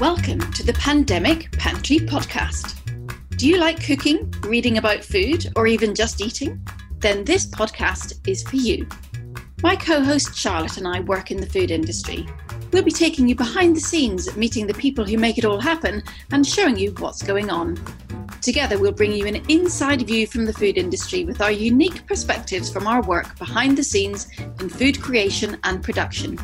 Welcome to the Pandemic Pantry Podcast. Do you like cooking, reading about food, or even just eating? Then this podcast is for you. My co host Charlotte and I work in the food industry. We'll be taking you behind the scenes, meeting the people who make it all happen, and showing you what's going on. Together, we'll bring you an inside view from the food industry with our unique perspectives from our work behind the scenes in food creation and production.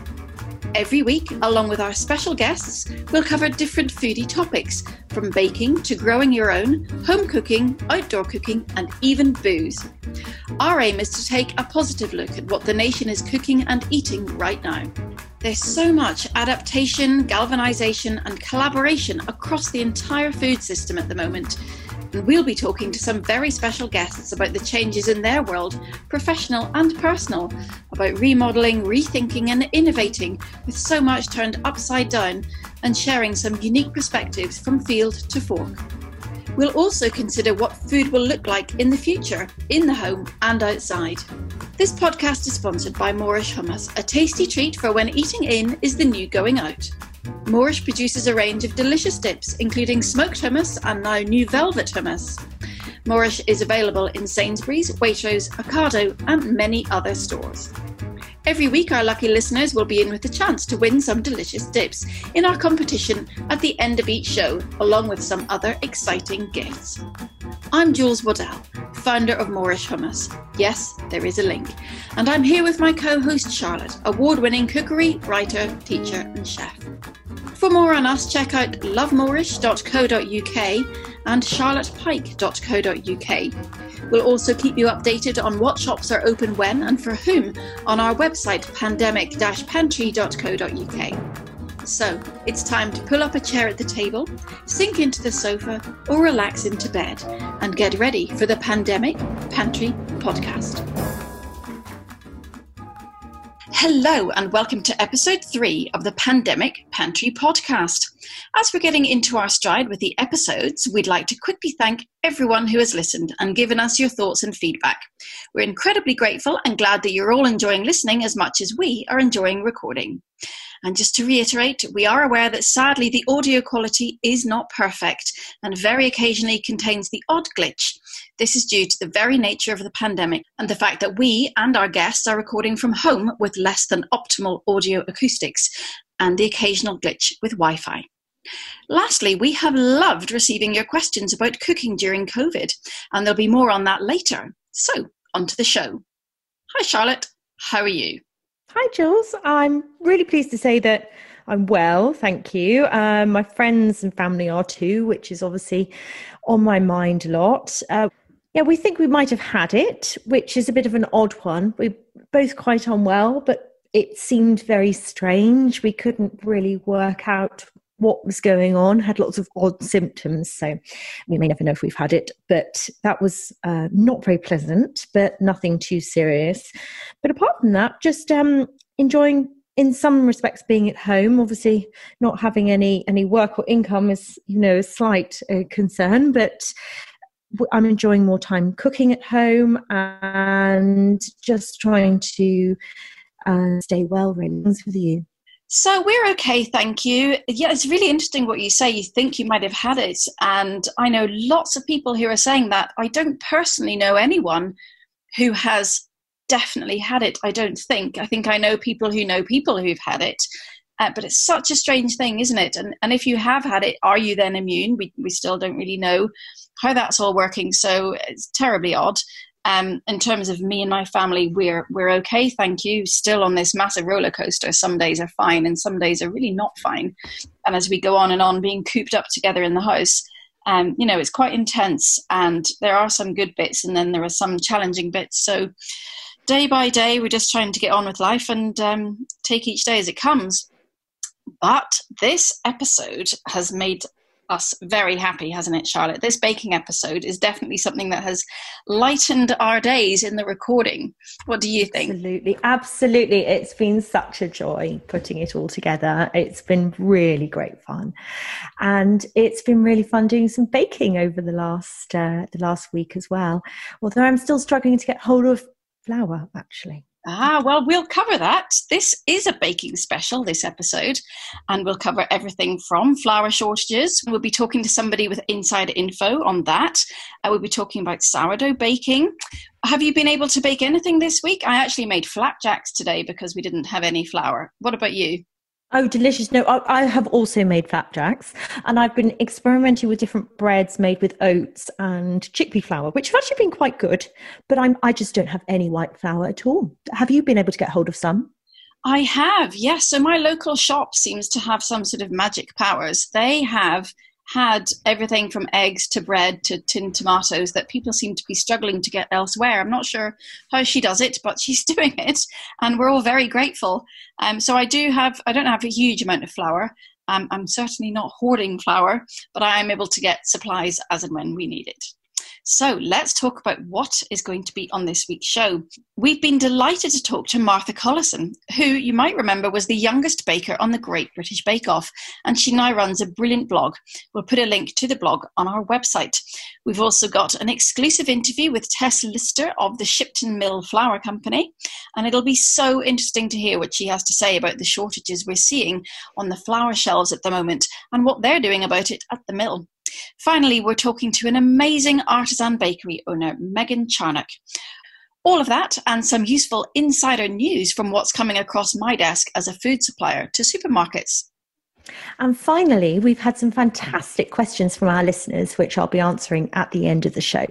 Every week, along with our special guests, we'll cover different foodie topics from baking to growing your own, home cooking, outdoor cooking, and even booze. Our aim is to take a positive look at what the nation is cooking and eating right now. There's so much adaptation, galvanization, and collaboration across the entire food system at the moment and we'll be talking to some very special guests about the changes in their world, professional and personal, about remodeling, rethinking, and innovating with so much turned upside down, and sharing some unique perspectives from field to fork. We'll also consider what food will look like in the future, in the home and outside. This podcast is sponsored by Moorish Hummus, a tasty treat for when eating in is the new going out. Moorish produces a range of delicious dips, including smoked hummus and now new velvet hummus. Moorish is available in Sainsbury's, Waitrose, Ocado, and many other stores. Every week, our lucky listeners will be in with a chance to win some delicious dips in our competition at the end of each show, along with some other exciting gifts. I'm Jules Waddell, founder of Moorish Hummus. Yes, there is a link. And I'm here with my co host Charlotte, award winning cookery, writer, teacher, and chef. For more on us, check out lovemoorish.co.uk and charlottepike.co.uk. We'll also keep you updated on what shops are open when and for whom on our website pandemic-pantry.co.uk. So, it's time to pull up a chair at the table, sink into the sofa, or relax into bed and get ready for the Pandemic Pantry podcast. Hello, and welcome to episode three of the Pandemic Pantry podcast. As we're getting into our stride with the episodes, we'd like to quickly thank everyone who has listened and given us your thoughts and feedback. We're incredibly grateful and glad that you're all enjoying listening as much as we are enjoying recording. And just to reiterate, we are aware that sadly the audio quality is not perfect and very occasionally contains the odd glitch. This is due to the very nature of the pandemic and the fact that we and our guests are recording from home with less than optimal audio acoustics and the occasional glitch with Wi Fi. Lastly, we have loved receiving your questions about cooking during COVID, and there'll be more on that later. So, on to the show. Hi, Charlotte. How are you? Hi, Jules. I'm really pleased to say that I'm well, thank you. Um, my friends and family are too, which is obviously on my mind a lot. Uh, yeah, we think we might have had it, which is a bit of an odd one. We're both quite unwell, but it seemed very strange. We couldn't really work out what was going on, had lots of odd symptoms. So we may never know if we've had it, but that was uh, not very pleasant, but nothing too serious. But apart from that, just um, enjoying in some respects being at home obviously not having any any work or income is you know a slight uh, concern but i'm enjoying more time cooking at home and just trying to uh, stay well really with you so we're okay, thank you. Yeah, it's really interesting what you say. You think you might have had it, and I know lots of people who are saying that. I don't personally know anyone who has definitely had it. I don't think. I think I know people who know people who've had it. Uh, but it's such a strange thing, isn't it? And and if you have had it, are you then immune? We we still don't really know how that's all working. So it's terribly odd. Um, in terms of me and my family, we're we're okay, thank you. Still on this massive roller coaster. Some days are fine, and some days are really not fine. And as we go on and on, being cooped up together in the house, um, you know, it's quite intense. And there are some good bits, and then there are some challenging bits. So day by day, we're just trying to get on with life and um, take each day as it comes. But this episode has made us very happy, hasn't it, Charlotte? This baking episode is definitely something that has lightened our days in the recording. What do you think? Absolutely, absolutely. It's been such a joy putting it all together. It's been really great fun, and it's been really fun doing some baking over the last uh, the last week as well. Although I'm still struggling to get hold of flour, actually. Ah, well, we'll cover that. This is a baking special, this episode, and we'll cover everything from flour shortages. We'll be talking to somebody with inside info on that. Uh, we'll be talking about sourdough baking. Have you been able to bake anything this week? I actually made flapjacks today because we didn't have any flour. What about you? Oh, delicious. No, I, I, have also made flapjacks and I've been experimenting with different breads made with oats and chickpea flour, which have actually been quite good, but I'm, I just don't have any white flour at all. Have you been able to get hold of some? I have, yes. So my local shop seems to have some sort of magic powers. They have had everything from eggs to bread to tinned tomatoes that people seem to be struggling to get elsewhere. I'm not sure how she does it, but she's doing it, and we're all very grateful. Um, so I do have, I don't have a huge amount of flour. Um, I'm certainly not hoarding flour, but I am able to get supplies as and when we need it. So let's talk about what is going to be on this week's show. We've been delighted to talk to Martha Collison, who you might remember was the youngest baker on the Great British Bake Off, and she now runs a brilliant blog. We'll put a link to the blog on our website. We've also got an exclusive interview with Tess Lister of the Shipton Mill Flour Company, and it'll be so interesting to hear what she has to say about the shortages we're seeing on the flour shelves at the moment and what they're doing about it at the mill. Finally, we're talking to an amazing artisan bakery owner, Megan Charnock. All of that and some useful insider news from what's coming across my desk as a food supplier to supermarkets. And finally, we've had some fantastic questions from our listeners, which I'll be answering at the end of the show.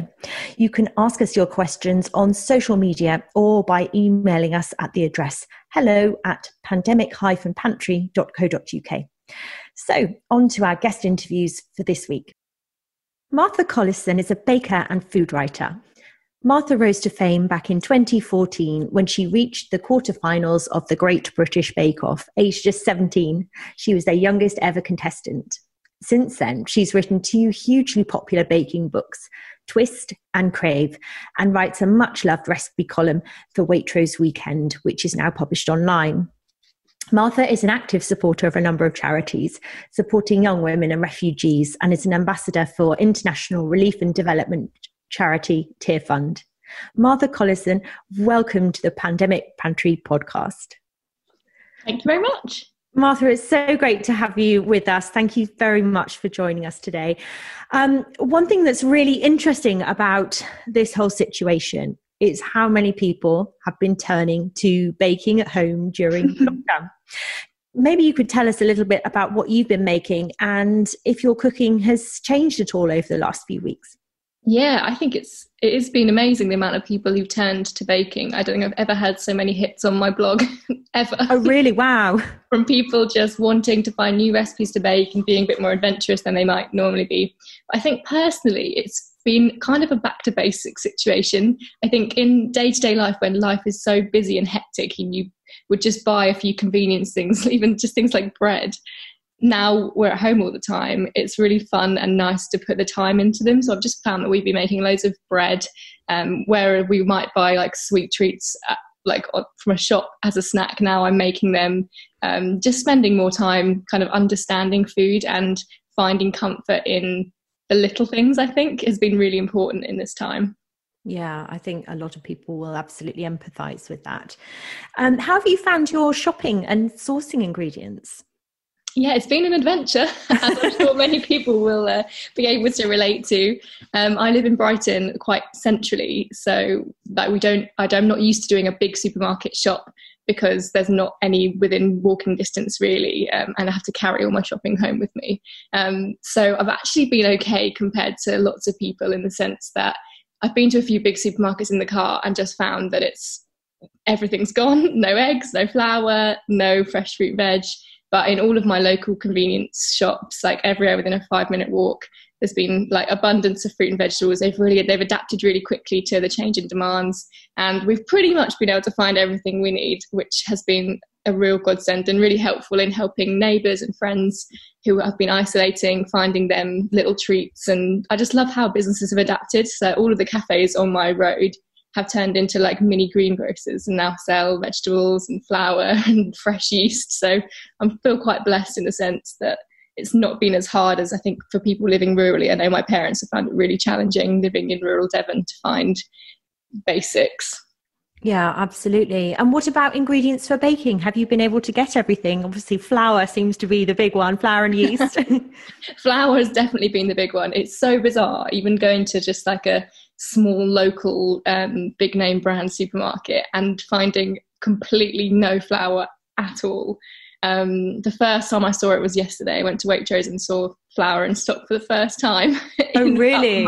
You can ask us your questions on social media or by emailing us at the address hello at pandemic-pantry.co.uk. So, on to our guest interviews for this week. Martha Collison is a baker and food writer. Martha rose to fame back in 2014 when she reached the quarterfinals of the Great British Bake Off, aged just 17. She was their youngest ever contestant. Since then, she's written two hugely popular baking books, Twist and Crave, and writes a much loved recipe column for Waitrose Weekend, which is now published online. Martha is an active supporter of a number of charities, supporting young women and refugees, and is an ambassador for international relief and development charity Tearfund. Martha Collison, welcome to the Pandemic Pantry podcast. Thank you very much. Martha, it's so great to have you with us. Thank you very much for joining us today. Um, one thing that's really interesting about this whole situation is how many people have been turning to baking at home during lockdown. Maybe you could tell us a little bit about what you've been making and if your cooking has changed at all over the last few weeks. Yeah, I think it's it has been amazing the amount of people who've turned to baking. I don't think I've ever had so many hits on my blog ever. Oh, really? Wow. From people just wanting to find new recipes to bake and being a bit more adventurous than they might normally be. I think personally, it's been kind of a back to basics situation. I think in day to day life, when life is so busy and hectic, and you would just buy a few convenience things, even just things like bread now we're at home all the time, it's really fun and nice to put the time into them. So I've just found that we've been making loads of bread, um, where we might buy like sweet treats at, like from a shop as a snack. Now I'm making them, um, just spending more time kind of understanding food and finding comfort in the little things. I think has been really important in this time. Yeah, I think a lot of people will absolutely empathize with that. Um, how have you found your shopping and sourcing ingredients? yeah, it's been an adventure, as I'm sure many people will uh, be able to relate to. Um, I live in Brighton, quite centrally, so that we don't. I'm not used to doing a big supermarket shop because there's not any within walking distance really, um, and I have to carry all my shopping home with me. Um, so I've actually been okay compared to lots of people in the sense that I've been to a few big supermarkets in the car and just found that it's everything's gone. No eggs, no flour, no fresh fruit veg but in all of my local convenience shops, like everywhere within a five minute walk, there's been like abundance of fruit and vegetables. They've really they've adapted really quickly to the change in demands, and we've pretty much been able to find everything we need, which has been a real godsend and really helpful in helping neighbours and friends who have been isolating, finding them little treats. And I just love how businesses have adapted. So all of the cafes on my road have turned into like mini greengrocers and now sell vegetables and flour and fresh yeast. So I feel quite blessed in the sense that it's not been as hard as I think for people living rurally. I know my parents have found it really challenging living in rural Devon to find basics. Yeah, absolutely. And what about ingredients for baking? Have you been able to get everything? Obviously, flour seems to be the big one, flour and yeast. flour has definitely been the big one. It's so bizarre, even going to just like a small local um, big name brand supermarket and finding completely no flour at all. Um, the first time I saw it was yesterday. I went to Waitrose and saw flour in stock for the first time. Oh, really?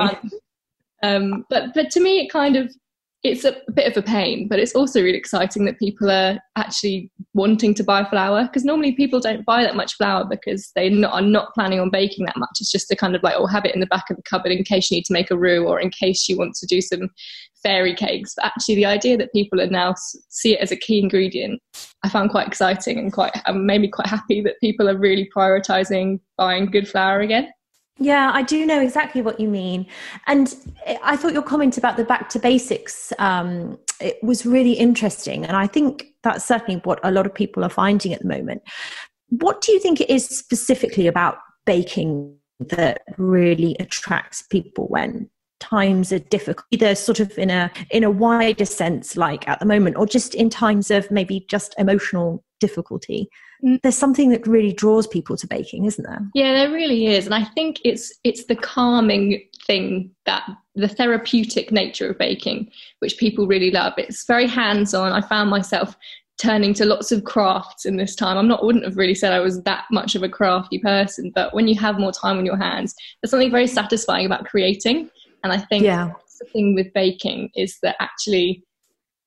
Um, but but to me, it kind of it's a bit of a pain, but it's also really exciting that people are actually wanting to buy flour because normally people don't buy that much flour because they not, are not planning on baking that much. It's just to kind of like, oh, have it in the back of the cupboard in case you need to make a roux or in case you want to do some fairy cakes. But actually, the idea that people are now see it as a key ingredient, I found quite exciting and quite um, made me quite happy that people are really prioritizing buying good flour again. Yeah, I do know exactly what you mean. And I thought your comment about the back to basics um, it was really interesting. And I think that's certainly what a lot of people are finding at the moment. What do you think it is specifically about baking that really attracts people when times are difficult either sort of in a in a wider sense like at the moment or just in times of maybe just emotional difficulty mm. there's something that really draws people to baking isn't there yeah there really is and i think it's it's the calming thing that the therapeutic nature of baking which people really love it's very hands on i found myself turning to lots of crafts in this time. I'm not wouldn't have really said I was that much of a crafty person, but when you have more time on your hands, there's something very satisfying about creating. And I think yeah. the thing with baking is that actually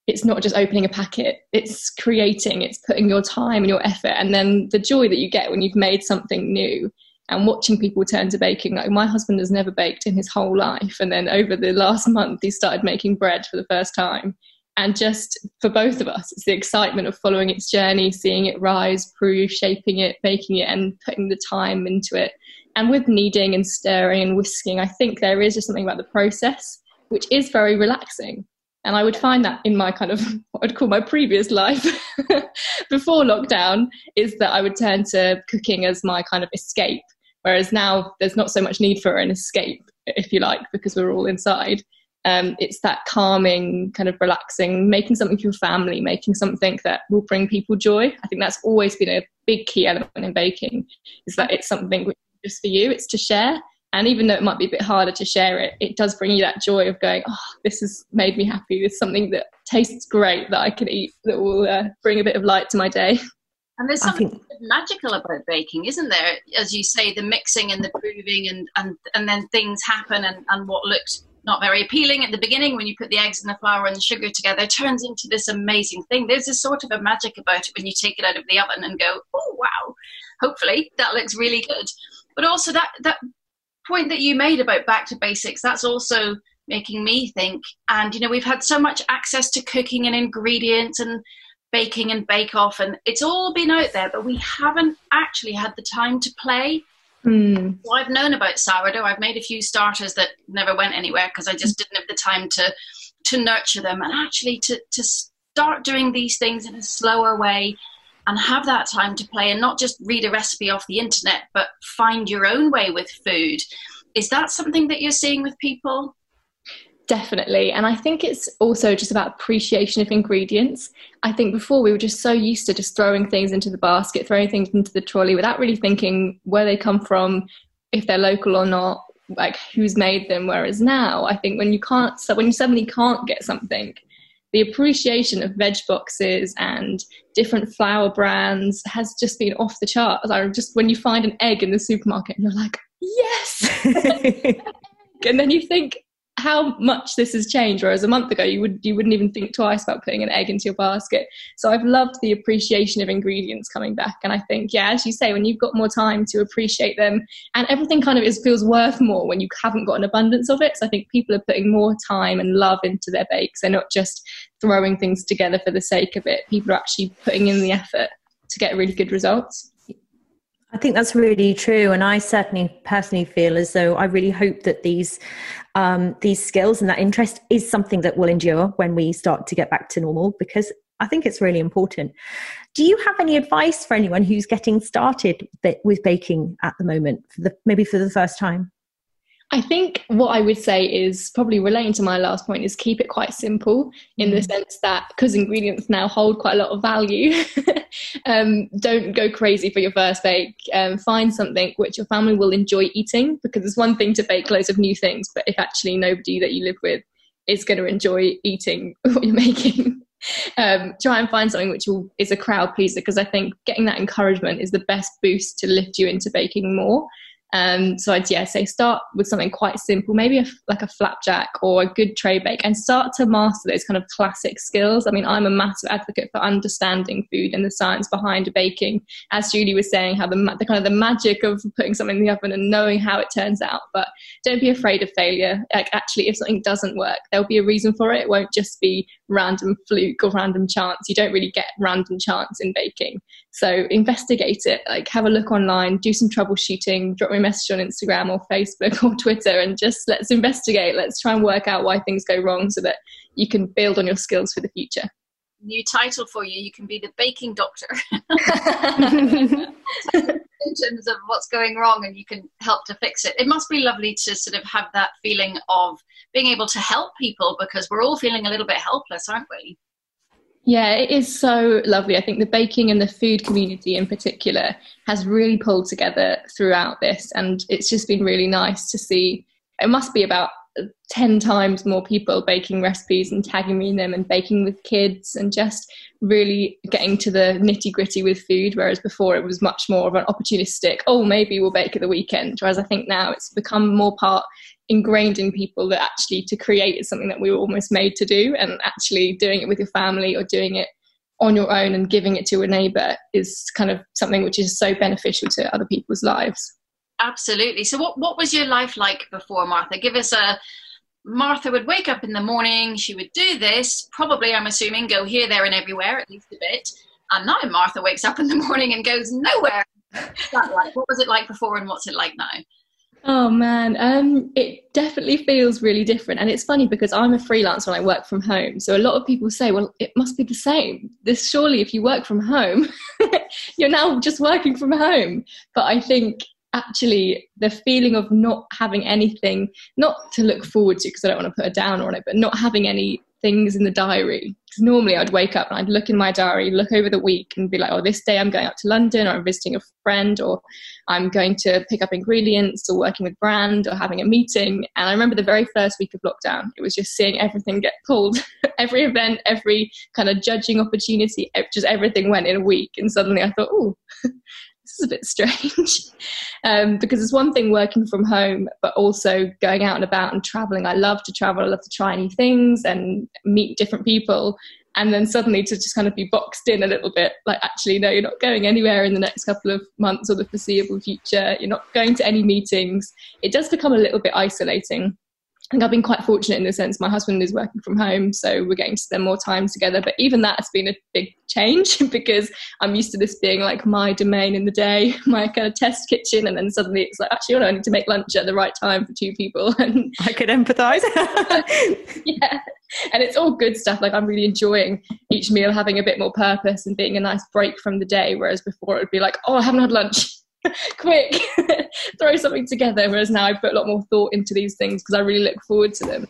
it's not just opening a packet, it's creating, it's putting your time and your effort, and then the joy that you get when you've made something new and watching people turn to baking. Like my husband has never baked in his whole life, and then over the last month, he started making bread for the first time. And just for both of us, it's the excitement of following its journey, seeing it rise, prove, shaping it, baking it, and putting the time into it and with kneading and stirring and whisking, I think there is just something about the process which is very relaxing. And I would find that in my kind of what I'd call my previous life before lockdown is that I would turn to cooking as my kind of escape. Whereas now there's not so much need for an escape, if you like, because we're all inside. Um, it's that calming, kind of relaxing, making something for your family, making something that will bring people joy. I think that's always been a big key element in baking, is that it's something which just for you, it's to share. And even though it might be a bit harder to share it, it does bring you that joy of going, oh, this has made me happy. It's something that tastes great that I can eat that will uh, bring a bit of light to my day. And there's something think... magical about baking, isn't there? As you say, the mixing and the proving, and and and then things happen, and and what looked not very appealing at the beginning when you put the eggs and the flour and the sugar together turns into this amazing thing. There's a sort of a magic about it when you take it out of the oven and go, oh wow, hopefully that looks really good but also that that point that you made about back to basics that's also making me think. And you know we've had so much access to cooking and ingredients and baking and bake off and it's all been out there but we haven't actually had the time to play. Mm. so i've known about sourdough. I've made a few starters that never went anywhere because i just didn't have the time to to nurture them. And actually to to start doing these things in a slower way and have that time to play and not just read a recipe off the internet, but find your own way with food. Is that something that you're seeing with people? Definitely. And I think it's also just about appreciation of ingredients. I think before we were just so used to just throwing things into the basket, throwing things into the trolley without really thinking where they come from, if they're local or not, like who's made them. Whereas now, I think when you can't, so when you suddenly can't get something, the appreciation of veg boxes and different flour brands has just been off the charts. I just when you find an egg in the supermarket and you're like, yes, and then you think, how much this has changed. Whereas a month ago, you would you wouldn't even think twice about putting an egg into your basket. So I've loved the appreciation of ingredients coming back, and I think, yeah, as you say, when you've got more time to appreciate them, and everything kind of is feels worth more when you haven't got an abundance of it. So I think people are putting more time and love into their bakes. They're not just throwing things together for the sake of it. People are actually putting in the effort to get really good results. I think that's really true, and I certainly personally feel as though I really hope that these um, these skills and that interest is something that will endure when we start to get back to normal. Because I think it's really important. Do you have any advice for anyone who's getting started with baking at the moment, for the, maybe for the first time? I think what I would say is probably relating to my last point is keep it quite simple in the mm. sense that because ingredients now hold quite a lot of value, um, don't go crazy for your first bake. Um, find something which your family will enjoy eating because it's one thing to bake loads of new things, but if actually nobody that you live with is going to enjoy eating what you're making, um, try and find something which will, is a crowd pleaser because I think getting that encouragement is the best boost to lift you into baking more. Um, so I'd yeah say start with something quite simple, maybe a, like a flapjack or a good tray bake, and start to master those kind of classic skills. I mean, I'm a massive advocate for understanding food and the science behind baking. As Julie was saying, how the, the kind of the magic of putting something in the oven and knowing how it turns out. But don't be afraid of failure. Like actually, if something doesn't work, there'll be a reason for it. It won't just be random fluke or random chance. You don't really get random chance in baking. So investigate it, like have a look online, do some troubleshooting, drop me a message on Instagram or Facebook or Twitter, and just let's investigate. Let's try and work out why things go wrong so that you can build on your skills for the future. New title for you. You can be the baking doctor. in terms of what's going wrong and you can help to fix it. It must be lovely to sort of have that feeling of being able to help people because we're all feeling a little bit helpless, aren't we? Yeah, it is so lovely. I think the baking and the food community in particular has really pulled together throughout this, and it's just been really nice to see. It must be about 10 times more people baking recipes and tagging me in them and baking with kids and just really getting to the nitty gritty with food. Whereas before it was much more of an opportunistic, oh, maybe we'll bake at the weekend. Whereas I think now it's become more part ingrained in people that actually to create is something that we were almost made to do and actually doing it with your family or doing it on your own and giving it to a neighbor is kind of something which is so beneficial to other people's lives absolutely so what, what was your life like before martha give us a martha would wake up in the morning she would do this probably i'm assuming go here there and everywhere at least a bit and now martha wakes up in the morning and goes nowhere what was it like before and what's it like now Oh man, um, it definitely feels really different, and it's funny because I'm a freelancer and I work from home. So a lot of people say, "Well, it must be the same." This surely, if you work from home, you're now just working from home. But I think actually the feeling of not having anything, not to look forward to, because I don't want to put a downer on it, but not having any things in the diary. Because normally I'd wake up and I'd look in my diary, look over the week, and be like, oh, this day I'm going out to London, or I'm visiting a friend, or I'm going to pick up ingredients, or working with brand, or having a meeting. And I remember the very first week of lockdown, it was just seeing everything get pulled. every event, every kind of judging opportunity, just everything went in a week. And suddenly I thought, oh, is a bit strange um, because it's one thing working from home, but also going out and about and traveling. I love to travel, I love to try new things and meet different people. And then suddenly to just kind of be boxed in a little bit, like, actually, no, you're not going anywhere in the next couple of months or the foreseeable future. You're not going to any meetings. It does become a little bit isolating. I think I've been quite fortunate in the sense my husband is working from home, so we're getting to spend more time together. But even that has been a big change because I'm used to this being like my domain in the day, my kind of test kitchen, and then suddenly it's like actually, oh, I need to make lunch at the right time for two people. And I could empathise. yeah, and it's all good stuff. Like I'm really enjoying each meal having a bit more purpose and being a nice break from the day. Whereas before it would be like, oh, I haven't had lunch quick. Throw something together whereas now i put a lot more thought into these things because i really look forward to them.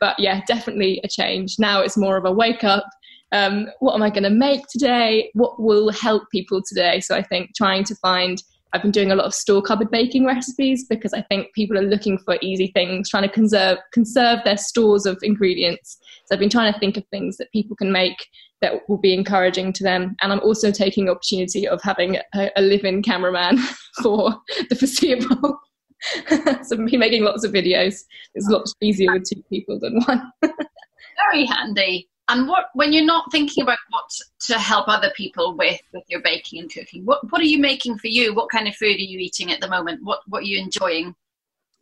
But yeah definitely a change. Now it's more of a wake up um, what am i going to make today? What will help people today? So i think trying to find i've been doing a lot of store cupboard baking recipes because i think people are looking for easy things trying to conserve conserve their stores of ingredients. So i've been trying to think of things that people can make that will be encouraging to them. And I'm also taking opportunity of having a, a live-in cameraman for the foreseeable. so be making lots of videos It's a lot easier with two people than one. Very handy. And what when you're not thinking about what to help other people with with your baking and cooking, what what are you making for you? What kind of food are you eating at the moment? What what are you enjoying?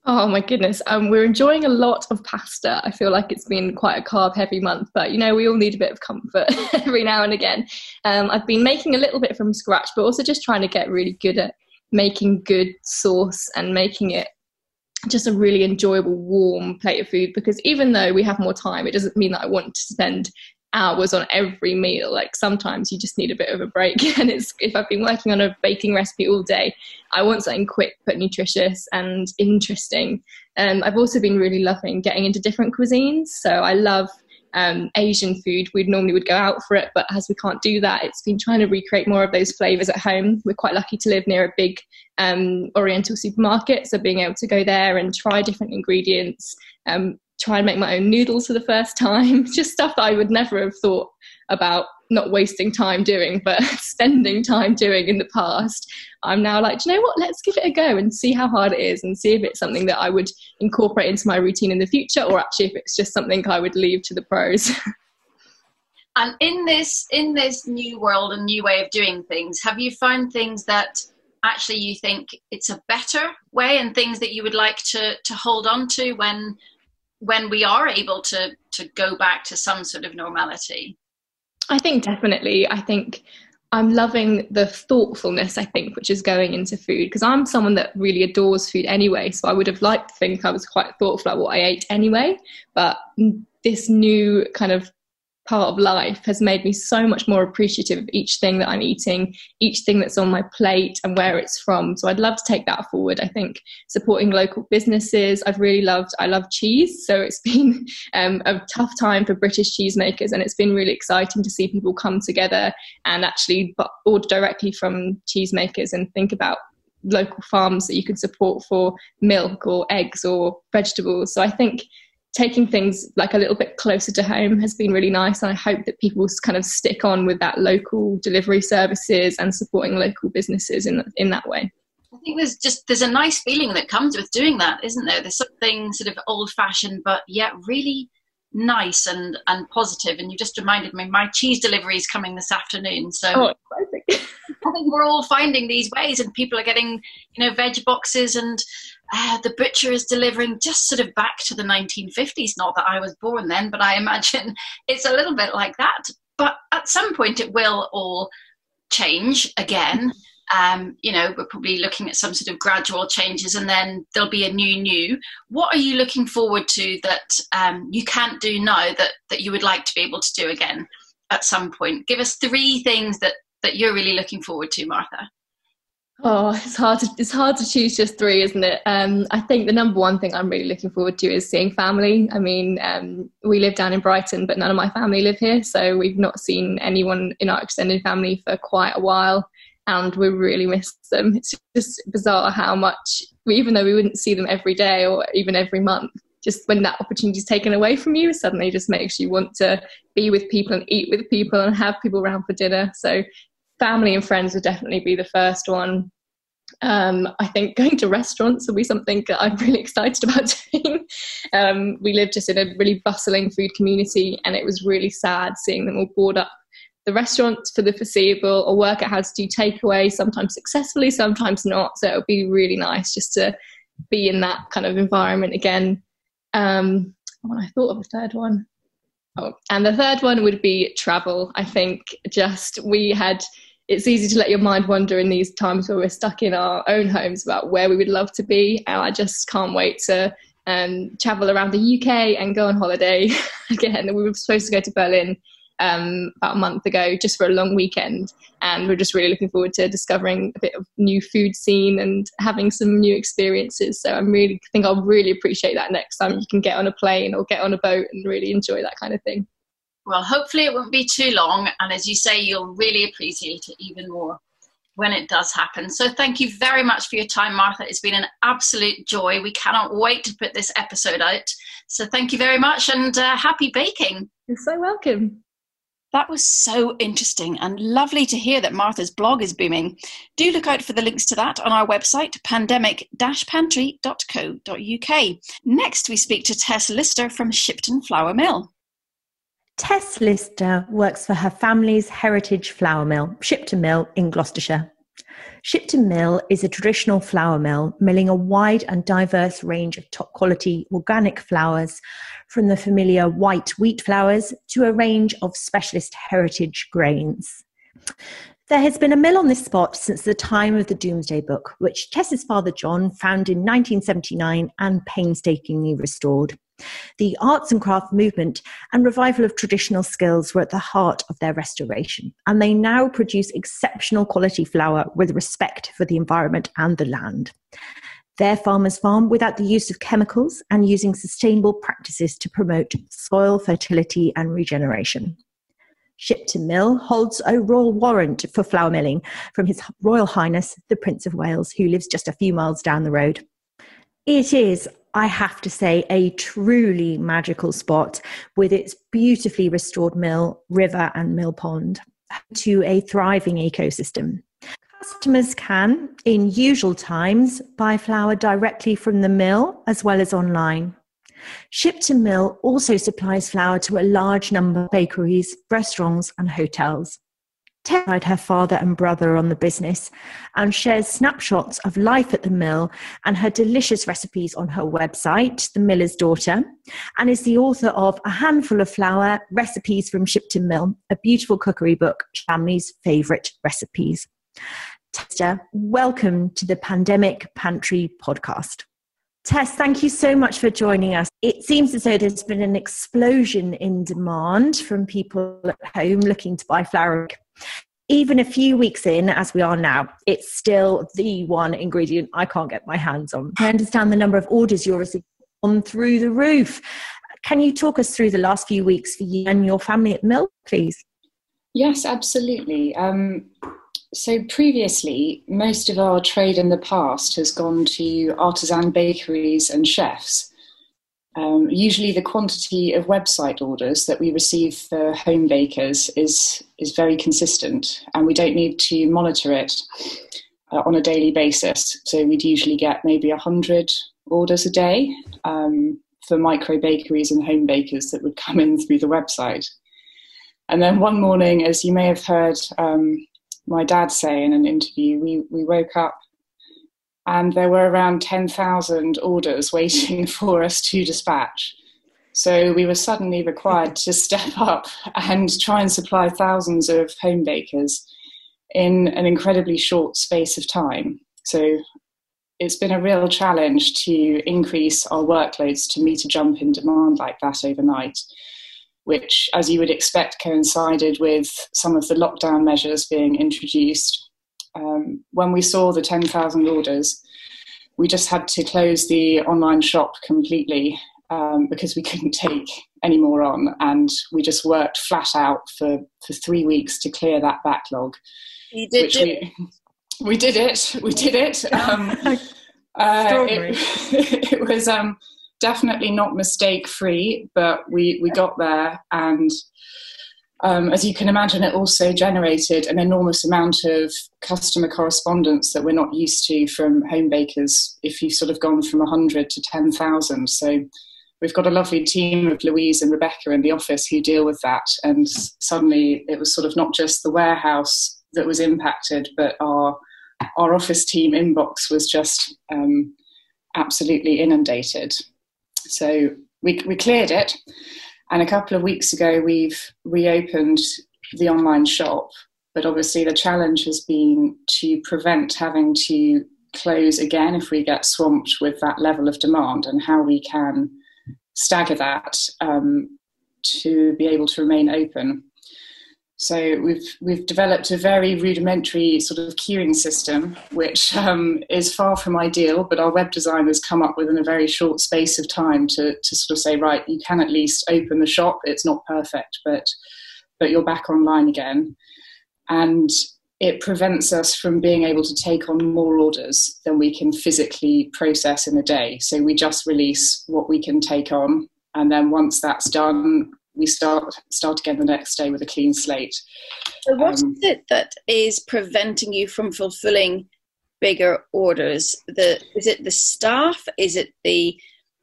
Oh my goodness. Um, we're enjoying a lot of pasta. I feel like it's been quite a carb heavy month, but you know, we all need a bit of comfort every now and again. Um, I've been making a little bit from scratch, but also just trying to get really good at making good sauce and making it just a really enjoyable, warm plate of food because even though we have more time, it doesn't mean that I want to spend hours on every meal. Like sometimes you just need a bit of a break. And it's if I've been working on a baking recipe all day, I want something quick but nutritious and interesting. Um, I've also been really loving getting into different cuisines. So I love um, Asian food. We normally would go out for it, but as we can't do that, it's been trying to recreate more of those flavors at home. We're quite lucky to live near a big um, Oriental supermarket, so being able to go there and try different ingredients, um, try and make my own noodles for the first time, just stuff that I would never have thought about not wasting time doing, but spending time doing in the past. I'm now like, you know what? Let's give it a go and see how hard it is and see if it's something that I would incorporate into my routine in the future or actually if it's just something I would leave to the pros. and in this in this new world and new way of doing things, have you found things that actually you think it's a better way and things that you would like to to hold on to when when we are able to to go back to some sort of normality? I think definitely. I think I'm loving the thoughtfulness, I think, which is going into food because I'm someone that really adores food anyway. So I would have liked to think I was quite thoughtful about what I ate anyway. But this new kind of part of life has made me so much more appreciative of each thing that I'm eating, each thing that's on my plate, and where it's from. So I'd love to take that forward. I think supporting local businesses, I've really loved. I love cheese, so it's been um, a tough time for British cheesemakers, and it's been really exciting to see people come together and actually order directly from cheesemakers and think about local farms that you can support for milk or eggs or vegetables. So I think taking things like a little bit closer to home has been really nice and i hope that people kind of stick on with that local delivery services and supporting local businesses in in that way. I think there's just there's a nice feeling that comes with doing that isn't there? There's something sort of old fashioned but yet really nice and and positive and you just reminded me my cheese delivery is coming this afternoon so oh, I think we're all finding these ways and people are getting you know veg boxes and uh, the butcher is delivering just sort of back to the 1950s. Not that I was born then, but I imagine it's a little bit like that. But at some point, it will all change again. Um, you know, we're probably looking at some sort of gradual changes and then there'll be a new new. What are you looking forward to that um, you can't do now that, that you would like to be able to do again at some point? Give us three things that, that you're really looking forward to, Martha. Oh, it's hard to it's hard to choose just three, isn't it? Um, I think the number one thing I'm really looking forward to is seeing family. I mean, um, we live down in Brighton, but none of my family live here, so we've not seen anyone in our extended family for quite a while, and we really miss them. It's just bizarre how much, even though we wouldn't see them every day or even every month, just when that opportunity is taken away from you, suddenly just makes you want to be with people and eat with people and have people around for dinner. So family and friends would definitely be the first one. Um, I think going to restaurants will be something that I'm really excited about doing. Um, we live just in a really bustling food community, and it was really sad seeing them all board up the restaurants for the foreseeable or work out how to do takeaway, sometimes successfully, sometimes not. So it would be really nice just to be in that kind of environment again. Um, when I thought of a third one. Oh, and the third one would be travel. I think just we had it's easy to let your mind wander in these times where we're stuck in our own homes about where we would love to be. And I just can't wait to um, travel around the UK and go on holiday again. We were supposed to go to Berlin um, about a month ago just for a long weekend. And we're just really looking forward to discovering a bit of new food scene and having some new experiences. So I'm really think I'll really appreciate that next time you can get on a plane or get on a boat and really enjoy that kind of thing. Well, hopefully it won't be too long. And as you say, you'll really appreciate it even more when it does happen. So thank you very much for your time, Martha. It's been an absolute joy. We cannot wait to put this episode out. So thank you very much and uh, happy baking. You're so welcome. That was so interesting and lovely to hear that Martha's blog is booming. Do look out for the links to that on our website, pandemic pantry.co.uk. Next, we speak to Tess Lister from Shipton Flour Mill. Tess Lister works for her family's heritage flour mill, Shipton Mill in Gloucestershire. Shipton Mill is a traditional flour mill, milling a wide and diverse range of top quality organic flours, from the familiar white wheat flours to a range of specialist heritage grains. There has been a mill on this spot since the time of the Domesday Book, which Tess's father John found in 1979 and painstakingly restored. The arts and craft movement and revival of traditional skills were at the heart of their restoration, and they now produce exceptional quality flour with respect for the environment and the land. Their farmers farm without the use of chemicals and using sustainable practices to promote soil fertility and regeneration. Shipton Mill holds a royal warrant for flour milling from His Royal Highness the Prince of Wales, who lives just a few miles down the road. It is, I have to say, a truly magical spot with its beautifully restored mill, river, and mill pond to a thriving ecosystem. Customers can, in usual times, buy flour directly from the mill as well as online. Shipton Mill also supplies flour to a large number of bakeries, restaurants, and hotels. Terrified her father and brother on the business and shares snapshots of life at the mill and her delicious recipes on her website, The Miller's Daughter, and is the author of A Handful of Flour Recipes from Shipton Mill, a beautiful cookery book, family's favourite recipes. Tester, welcome to the Pandemic Pantry podcast. Tess, thank you so much for joining us. It seems as though there's been an explosion in demand from people at home looking to buy flour. Even a few weeks in, as we are now, it's still the one ingredient I can't get my hands on. I understand the number of orders you're receiving on through the roof. Can you talk us through the last few weeks for you and your family at Mill, please? Yes, absolutely. Um, so previously, most of our trade in the past has gone to artisan bakeries and chefs. Um, usually, the quantity of website orders that we receive for home bakers is is very consistent, and we don't need to monitor it uh, on a daily basis. So we'd usually get maybe hundred orders a day um, for micro bakeries and home bakers that would come in through the website. And then one morning, as you may have heard um, my dad say in an interview, we, we woke up and there were around 10,000 orders waiting for us to dispatch. So we were suddenly required to step up and try and supply thousands of home bakers in an incredibly short space of time. So it's been a real challenge to increase our workloads to meet a jump in demand like that overnight which, as you would expect, coincided with some of the lockdown measures being introduced. Um, when we saw the 10,000 orders, we just had to close the online shop completely um, because we couldn't take any more on, and we just worked flat out for, for three weeks to clear that backlog. You did we, we, did it. We did it. Um, uh, it, it was um, definitely not mistake free, but we, we got there. And um, as you can imagine, it also generated an enormous amount of customer correspondence that we're not used to from home bakers if you've sort of gone from 100 to 10,000. So we've got a lovely team of Louise and Rebecca in the office who deal with that. And suddenly it was sort of not just the warehouse that was impacted, but our our office team inbox was just um, absolutely inundated. So we, we cleared it. And a couple of weeks ago, we've reopened the online shop. But obviously, the challenge has been to prevent having to close again if we get swamped with that level of demand and how we can stagger that um, to be able to remain open. So we've we've developed a very rudimentary sort of queuing system, which um, is far from ideal. But our web designers come up with in a very short space of time to to sort of say, right, you can at least open the shop. It's not perfect, but but you're back online again, and it prevents us from being able to take on more orders than we can physically process in a day. So we just release what we can take on, and then once that's done, we start start again the next day with a clean slate. So what um, is it that is preventing you from fulfilling bigger orders? The is it the staff? Is it the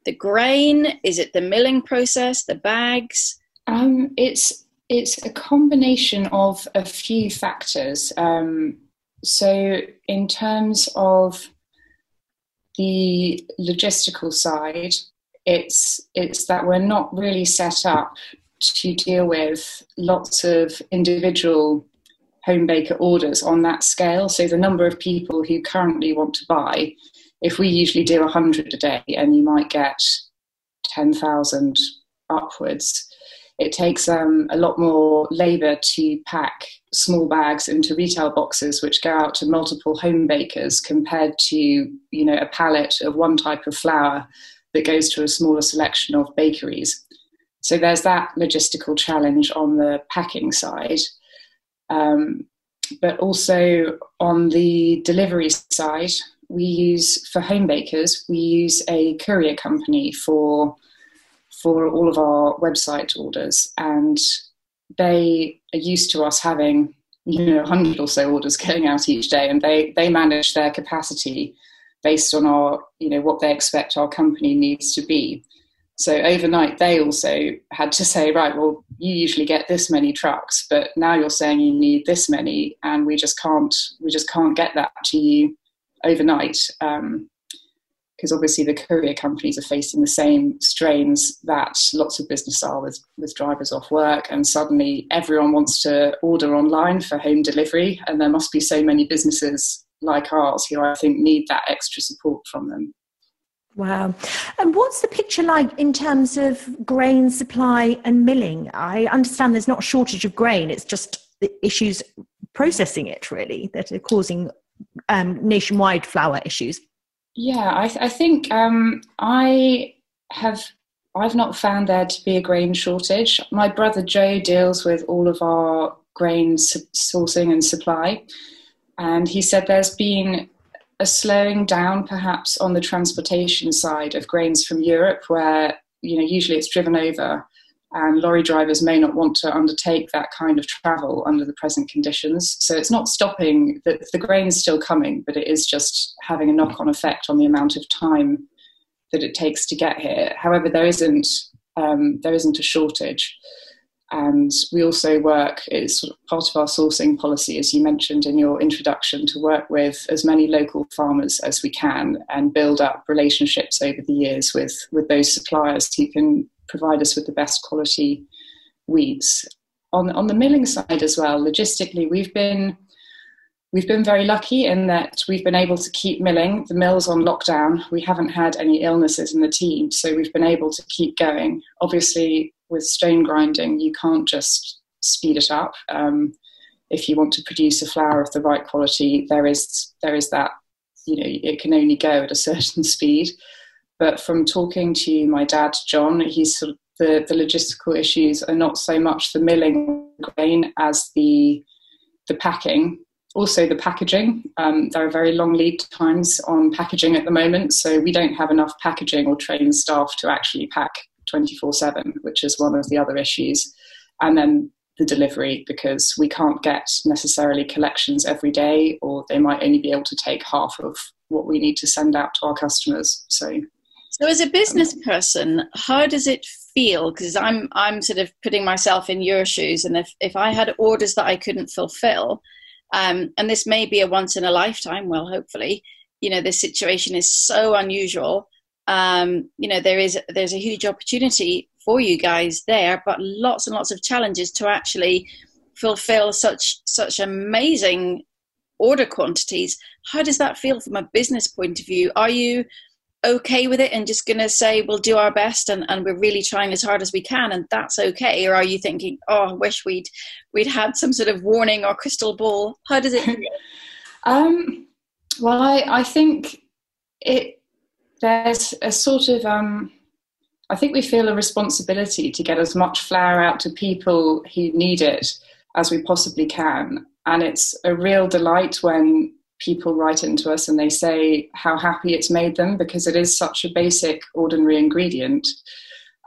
the grain? Is it the milling process? The bags? Um, it's it's a combination of a few factors. Um, so in terms of the logistical side, it's it's that we're not really set up to deal with lots of individual home baker orders on that scale. So the number of people who currently want to buy, if we usually do 100 a day and you might get 10,000 upwards. It takes um, a lot more labour to pack small bags into retail boxes, which go out to multiple home bakers, compared to you know a pallet of one type of flour that goes to a smaller selection of bakeries. So there's that logistical challenge on the packing side. Um, but also on the delivery side, we use for home bakers, we use a courier company for for all of our website orders, and they are used to us having you know 100 or so orders going out each day, and they they manage their capacity based on our you know what they expect our company needs to be. So overnight, they also had to say, right, well, you usually get this many trucks, but now you're saying you need this many, and we just can't, we just can't get that to you overnight. Um, because obviously the courier companies are facing the same strains that lots of business are with, with drivers off work and suddenly everyone wants to order online for home delivery and there must be so many businesses like ours who i think need that extra support from them Wow. And what's the picture like in terms of grain supply and milling? I understand there's not a shortage of grain, it's just the issues processing it really that are causing um, nationwide flour issues. Yeah, I, th- I think um, I have. I've not found there to be a grain shortage. My brother Joe deals with all of our grain sourcing and supply, and he said there's been a slowing down perhaps on the transportation side of grains from Europe, where you know usually it's driven over, and lorry drivers may not want to undertake that kind of travel under the present conditions. So it's not stopping the, the grain's still coming, but it is just having a knock-on effect on the amount of time that it takes to get here. However, there isn't um, there isn't a shortage. And we also work, it's sort of part of our sourcing policy, as you mentioned in your introduction, to work with as many local farmers as we can and build up relationships over the years with, with those suppliers who can provide us with the best quality wheats. On, on the milling side as well, logistically, we've been we've been very lucky in that we've been able to keep milling. The mill's on lockdown. We haven't had any illnesses in the team, so we've been able to keep going. Obviously, with stone grinding, you can't just speed it up. Um, if you want to produce a flour of the right quality, there is there is that you know it can only go at a certain speed. But from talking to my dad, John, he's sort of the, the logistical issues are not so much the milling grain as the the packing also the packaging um, there are very long lead times on packaging at the moment so we don't have enough packaging or trained staff to actually pack 24 7, which is one of the other issues. And then the delivery, because we can't get necessarily collections every day, or they might only be able to take half of what we need to send out to our customers. So, so as a business person, how does it feel? Because I'm I'm sort of putting myself in your shoes, and if if I had orders that I couldn't fulfill, um, and this may be a once in a lifetime, well, hopefully, you know, this situation is so unusual um, you know there is there's a huge opportunity for you guys there, but lots and lots of challenges to actually fulfill such such amazing order quantities. How does that feel from a business point of view? Are you okay with it and just going to say we'll do our best and, and we're really trying as hard as we can and that's okay or are you thinking oh i wish we'd we'd had some sort of warning or crystal ball how does it um, well I, I think it there's a sort of um, I think we feel a responsibility to get as much flour out to people who need it as we possibly can. And it's a real delight when people write into us and they say how happy it's made them because it is such a basic, ordinary ingredient.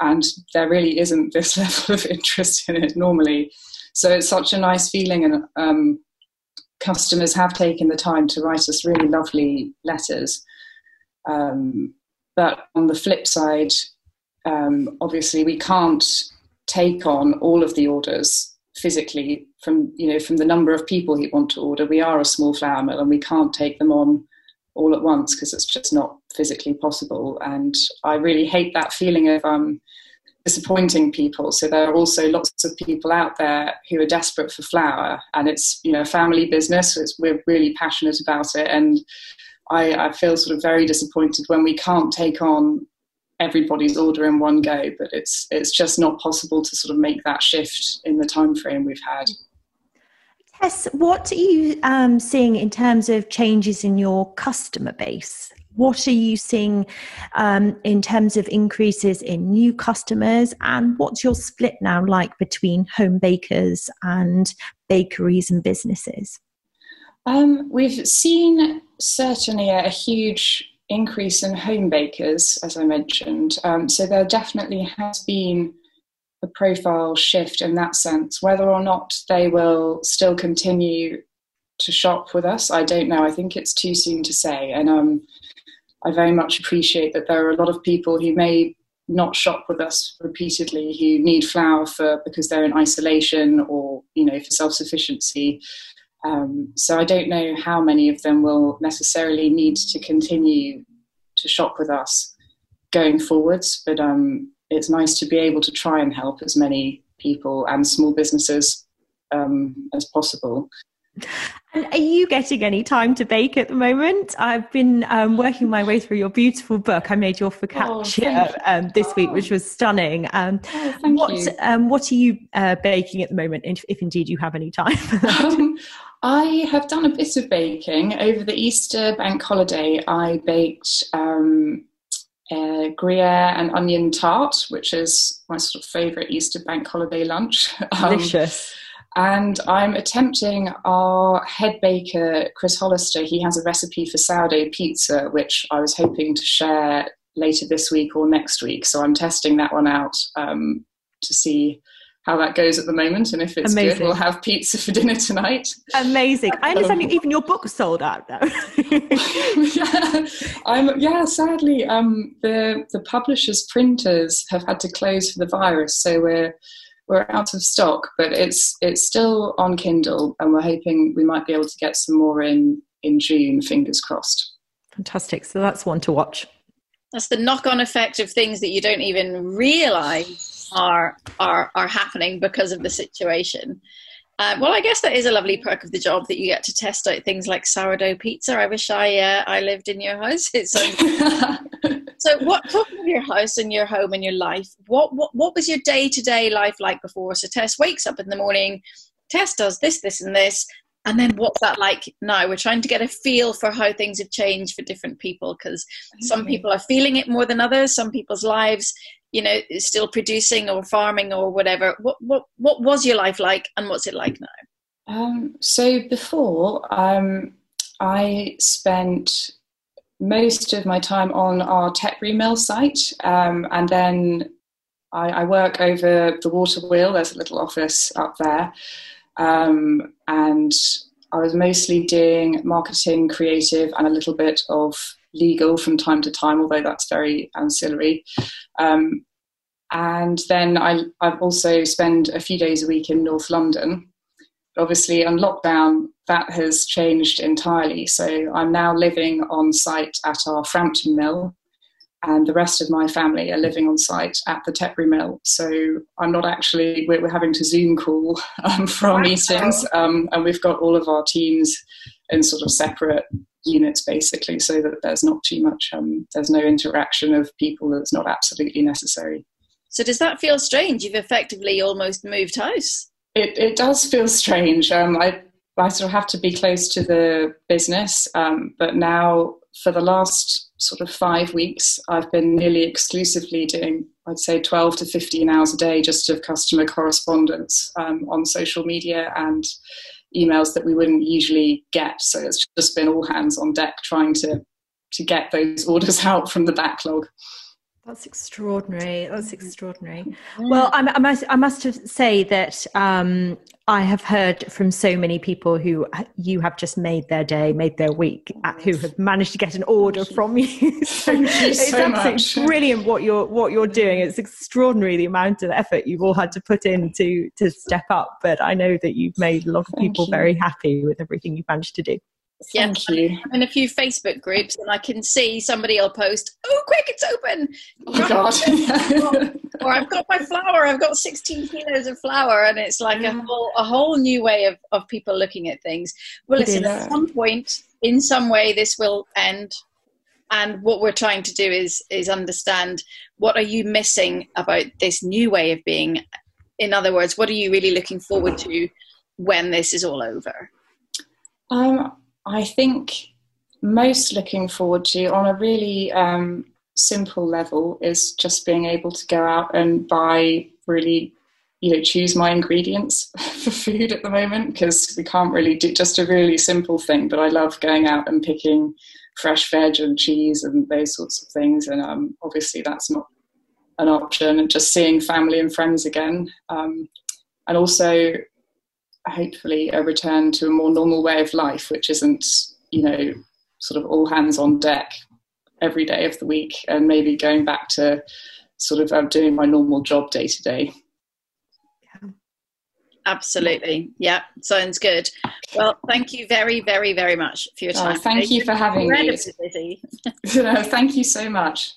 And there really isn't this level of interest in it normally. So it's such a nice feeling, and um, customers have taken the time to write us really lovely letters. Um, but on the flip side, um, obviously we can't take on all of the orders physically from you know from the number of people who want to order. We are a small flour mill, and we can't take them on all at once because it's just not physically possible. And I really hate that feeling of um, disappointing people. So there are also lots of people out there who are desperate for flour, and it's you know a family business. So we're really passionate about it, and I, I, feel sort of very disappointed when we can't take on everybody's order in one go, but it's it's just not possible to sort of make that shift in the time frame we've had. Tess, what are you um, seeing in terms of changes in your customer base? What are you seeing um, in terms of increases in new customers? And what's your split now like between home bakers and bakeries and businesses? Um, we've seen certainly a, a, huge increase in home bakers, as I mentioned. Um, so there definitely has been a profile shift in that sense. Whether or not they will still continue to shop with us, I don't know. I think it's too soon to say. And um, I very much appreciate that there are a lot of people who may not shop with us repeatedly who need flour for because they're in isolation or you know for self-sufficiency um, so i don't know how many of them will necessarily need to continue to shop with us going forwards but um, it's nice to be able to try and help as many people and small businesses um, as possible and are you getting any time to bake at the moment? I've been um, working my way through your beautiful book. I made your focaccia oh, um, this oh. week, which was stunning. Um, oh, what um, What are you uh, baking at the moment, if, if, indeed you have any time? Um, I have done a bit of baking over the Easter bank holiday. I baked um, Gruyere and onion tart, which is my sort of favourite Easter bank holiday lunch. Delicious. And I'm attempting our head baker, Chris Hollister. He has a recipe for sourdough pizza, which I was hoping to share later this week or next week. So I'm testing that one out um, to see how that goes at the moment. And if it's Amazing. good, we'll have pizza for dinner tonight. Amazing. I understand um, even your book sold out now. yeah, I'm, yeah, sadly, um, the, the publishers' printers have had to close for the virus. So we're we're out of stock, but it's it's still on Kindle, and we're hoping we might be able to get some more in in June. Fingers crossed. Fantastic! So that's one to watch. That's the knock-on effect of things that you don't even realise are are are happening because of the situation. Uh, well, I guess that is a lovely perk of the job that you get to test out things like sourdough pizza. I wish I uh, I lived in your house. So. What talking of your house and your home and your life? What what what was your day to day life like before? So Tess wakes up in the morning. Tess does this, this, and this. And then what's that like now? We're trying to get a feel for how things have changed for different people because some people are feeling it more than others. Some people's lives you know still producing or farming or whatever. What what what was your life like and what's it like now? Um, so before um, i spent most of my time on our Tetbury Mill site um, and then I, I, work over the water wheel. There's a little office up there. Um, and i was mostly doing marketing creative and a little bit of legal from time to time, although that's very ancillary. Um, and then I, I've also spend a few days a week in North London. Obviously, on lockdown, that has changed entirely. So I'm now living on site at our Frampton Mill, and the rest of my family are living on site at the Tetbury Mill. So I'm not actually, we're, we're having to Zoom call um, for our meetings, um, and we've got all of our teams in sort of separate units basically so that there's not too much um, there's no interaction of people that's not absolutely necessary. So does that feel strange? You've effectively almost moved house. It, it does feel strange. Um, I, I sort of have to be close to the business um, but now for the last sort of five weeks i've been nearly exclusively doing i'd say 12 to 15 hours a day just of customer correspondence um, on social media and emails that we wouldn't usually get. So it's just been all hands on deck trying to to get those orders out from the backlog. That's extraordinary. That's extraordinary. Well, I, I must I must say that um, I have heard from so many people who you have just made their day, made their week, uh, who have managed to get an order from you. so you it's so absolutely brilliant what you're what you're doing. It's extraordinary the amount of effort you've all had to put in to to step up. But I know that you've made a lot of people very happy with everything you've managed to do. Thank yeah, you. I'm in a few Facebook groups and I can see somebody will post, oh, quick, it's open. Oh, God. or I've got my flour, I've got 16 kilos of flour. And it's like a whole, a whole new way of, of people looking at things. Well, listen, at some point, in some way, this will end. and what we're trying to do is is understand what are you missing about this new way of being in other words what are you really looking forward to when this is all over um, i think most looking forward to on a really um, simple level is just being able to go out and buy really you know choose my ingredients for food at the moment because we can't really do just a really simple thing but i love going out and picking fresh veg and cheese and those sorts of things and um, obviously that's not an option and just seeing family and friends again um, and also hopefully a return to a more normal way of life which isn't you know sort of all hands on deck every day of the week and maybe going back to sort of um, doing my normal job day to day Absolutely. Yeah, sounds good. Well, thank you very, very, very much for your oh, time. Oh, thank you for having me. Busy. no, thank you so much.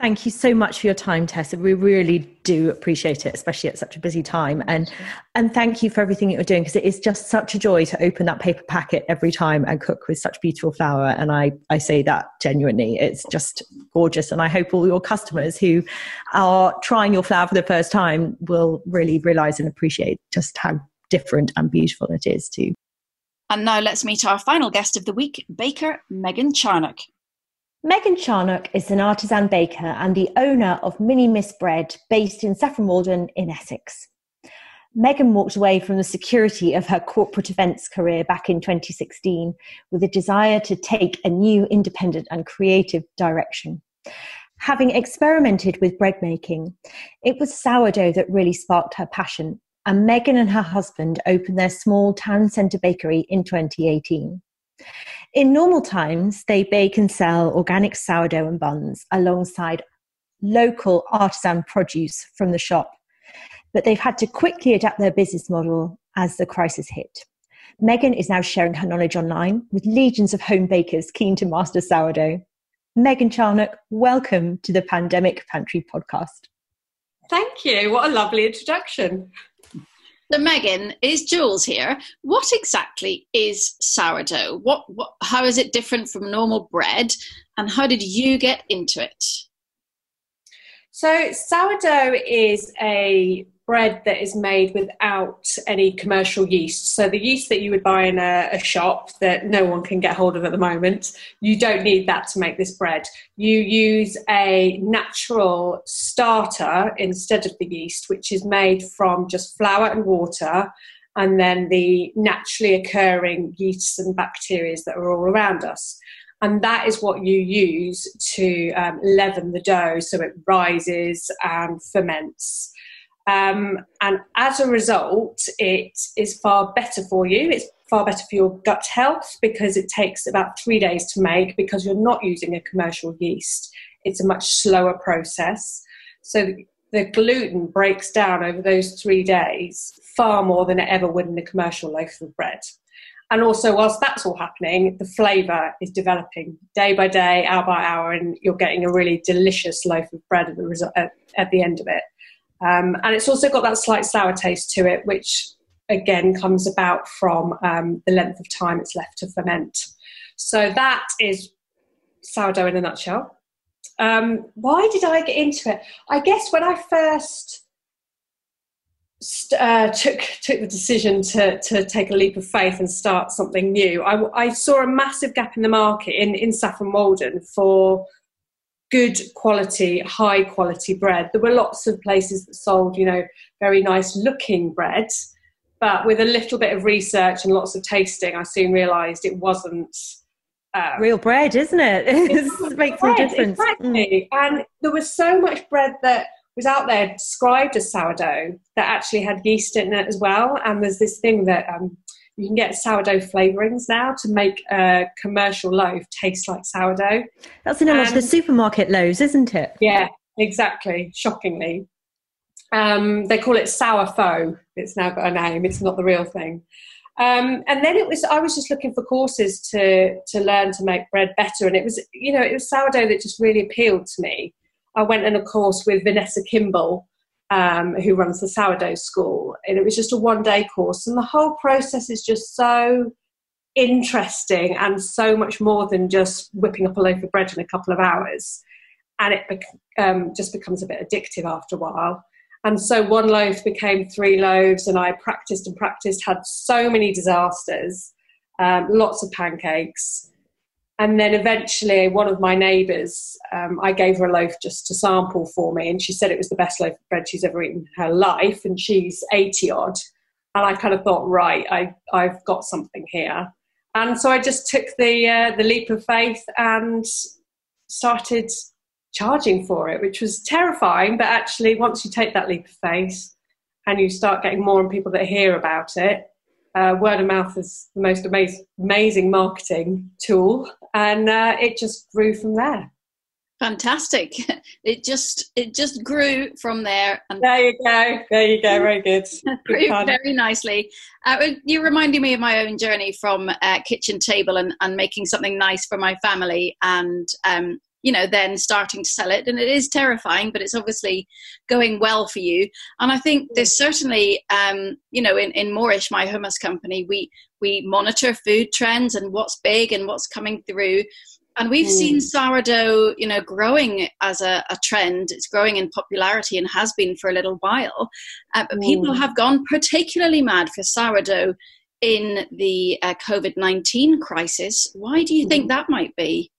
Thank you so much for your time, Tessa. We really do appreciate it, especially at such a busy time. And and thank you for everything that you're doing because it is just such a joy to open that paper packet every time and cook with such beautiful flour. And I, I say that genuinely. It's just gorgeous. And I hope all your customers who are trying your flour for the first time will really realize and appreciate just how different and beautiful it is too. And now let's meet our final guest of the week, baker Megan Charnock. Megan Charnock is an artisan baker and the owner of Mini Miss Bread based in Saffron Walden in Essex. Megan walked away from the security of her corporate events career back in 2016 with a desire to take a new independent and creative direction. Having experimented with bread making, it was sourdough that really sparked her passion, and Megan and her husband opened their small town centre bakery in 2018. In normal times, they bake and sell organic sourdough and buns alongside local artisan produce from the shop. But they've had to quickly adapt their business model as the crisis hit. Megan is now sharing her knowledge online with legions of home bakers keen to master sourdough. Megan Charnock, welcome to the Pandemic Pantry podcast. Thank you. What a lovely introduction. So, Megan, is Jules here? What exactly is sourdough? What, what, how is it different from normal bread? And how did you get into it? So, sourdough is a bread that is made without any commercial yeast. So the yeast that you would buy in a, a, shop that no one can get hold of at the moment, you don't need that to make this bread. You use a natural starter instead of the yeast, which is made from just flour and water. And then the naturally occurring yeasts and bacteria that are all around us and that is what you use to um, leaven the dough so it rises and ferments. Um, and as a result, it is far better for you. It's far better for your gut health because it takes about three days to make because you're not using a commercial yeast. It's a much slower process. So the gluten breaks down over those three days far more than it ever would in a commercial loaf of bread. And also, whilst that's all happening, the flavour is developing day by day, hour by hour, and you're getting a really delicious loaf of bread at the, at, at the end of it. Um, and it's also got that slight sour taste to it, which again comes about from um, the length of time it's left to ferment. So that is sourdough in a nutshell. Um, why did I get into it? I guess when I first uh, took took the decision to to take a leap of faith and start something new, I, I saw a massive gap in the market in in Saffron Walden for good quality, high quality bread. There were lots of places that sold, you know, very nice looking bread, but with a little bit of research and lots of tasting, I soon realised it wasn't. Uh, Real bread, isn't it? it makes bread, a difference. Exactly. Mm. And there was so much bread that was out there described as sourdough that actually had yeast in it as well. And there's this thing that um, you can get sourdough flavorings now to make a commercial loaf taste like sourdough. That's in a lot of the supermarket loaves, isn't it? Yeah, exactly. Shockingly. Um, they call it sour faux. It's now got a name. It's not the real thing. Um, and then it was I was just looking for courses to to learn to make bread better, and it was you know it was sourdough that just really appealed to me. I went on a course with Vanessa Kimbell, um, who runs the sourdough school. And it was just a one day course. And the whole process is just so interesting and so much more than just whipping up a loaf of bread in a couple of hours. And it um, just becomes a bit addictive after a while. And so one loaf became three loaves, and I practiced and practiced, had so many disasters, um, lots of pancakes. And then eventually, one of my neighbours, um, I gave her a loaf just to sample for me, and she said it was the best loaf of bread she's ever eaten in her life, and she's 80 odd. And I kind of thought, right, I, I've got something here. And so I just took the, uh, the leap of faith and started charging for it, which was terrifying. But actually, once you take that leap of faith and you start getting more and people that hear about it, uh, word of mouth is the most amazing, amazing marketing tool, and uh, it just grew from there. Fantastic! It just it just grew from there. And there you go. There you go. Very good. grew very nicely. Uh, you reminded me of my own journey from uh, kitchen table and, and making something nice for my family, and um, you know then starting to sell it. And it is terrifying but it's obviously going well for you. And i think there's certainly um, you know in, in Moorish my hummus company we we monitor food trends and what's big and what's coming through. And we've mm. seen sourdough you know growing as a, a, trend. It's growing in popularity and has been for a little while. Uh, but mm. people have gone particularly mad for sourdough in the uh, covid-19 crisis. Why do you mm. think that might be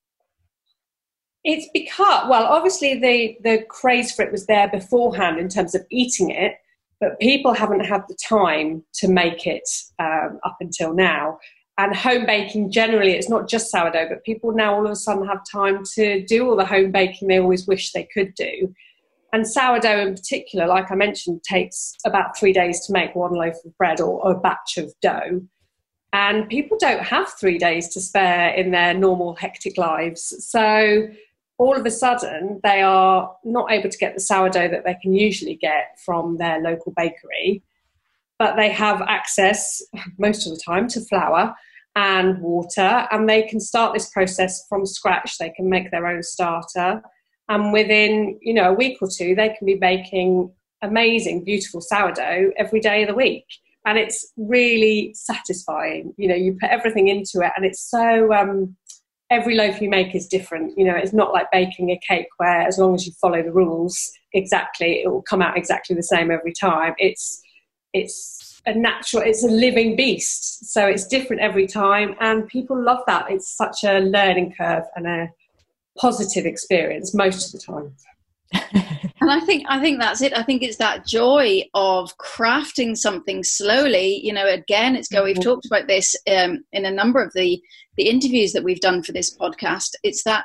it's because, well, obviously the, the craze for it was there beforehand in terms of eating it, but people haven't had the time to make it um, up until now. And home baking generally, it's not just sourdough, but people now all of a sudden have time to do all the home baking they always wish they could do. And sourdough in particular, like I mentioned, takes about three days to make one loaf of bread or, or a batch of dough. And people don't have three days to spare in their normal hectic lives. So all of a sudden they are not able to get the sourdough that they can usually get from their local bakery, but they have access most of the time to flour and water, and they can start this process from scratch. They can make their own starter, and within you know a week or two, they can be making amazing, beautiful sourdough every day of the week. And it's really satisfying. You know, you put everything into it, and it's so um, every loaf you make is different. You know, it's not like baking a cake where as long as you follow the rules exactly, it will come out exactly the same every time. It's it's a natural, it's a living beast. So it's different every time, and people love that. It's such a learning curve and a positive experience most of the time. and I think I think that's it. I think it's that joy of crafting something slowly. You know, again, it's go. We've mm-hmm. talked about this um, in a number of the the interviews that we've done for this podcast. It's that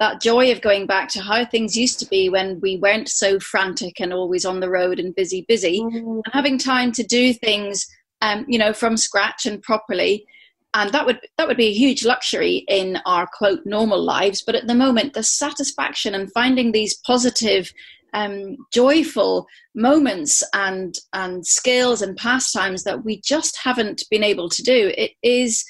that joy of going back to how things used to be when we weren't so frantic and always on the road and busy, busy, mm-hmm. and having time to do things, um, you know, from scratch and properly and that would that would be a huge luxury in our quote normal lives. But at the moment the satisfaction and finding these positive um, joyful moments and and skills and pastimes that we just haven't been able to do it is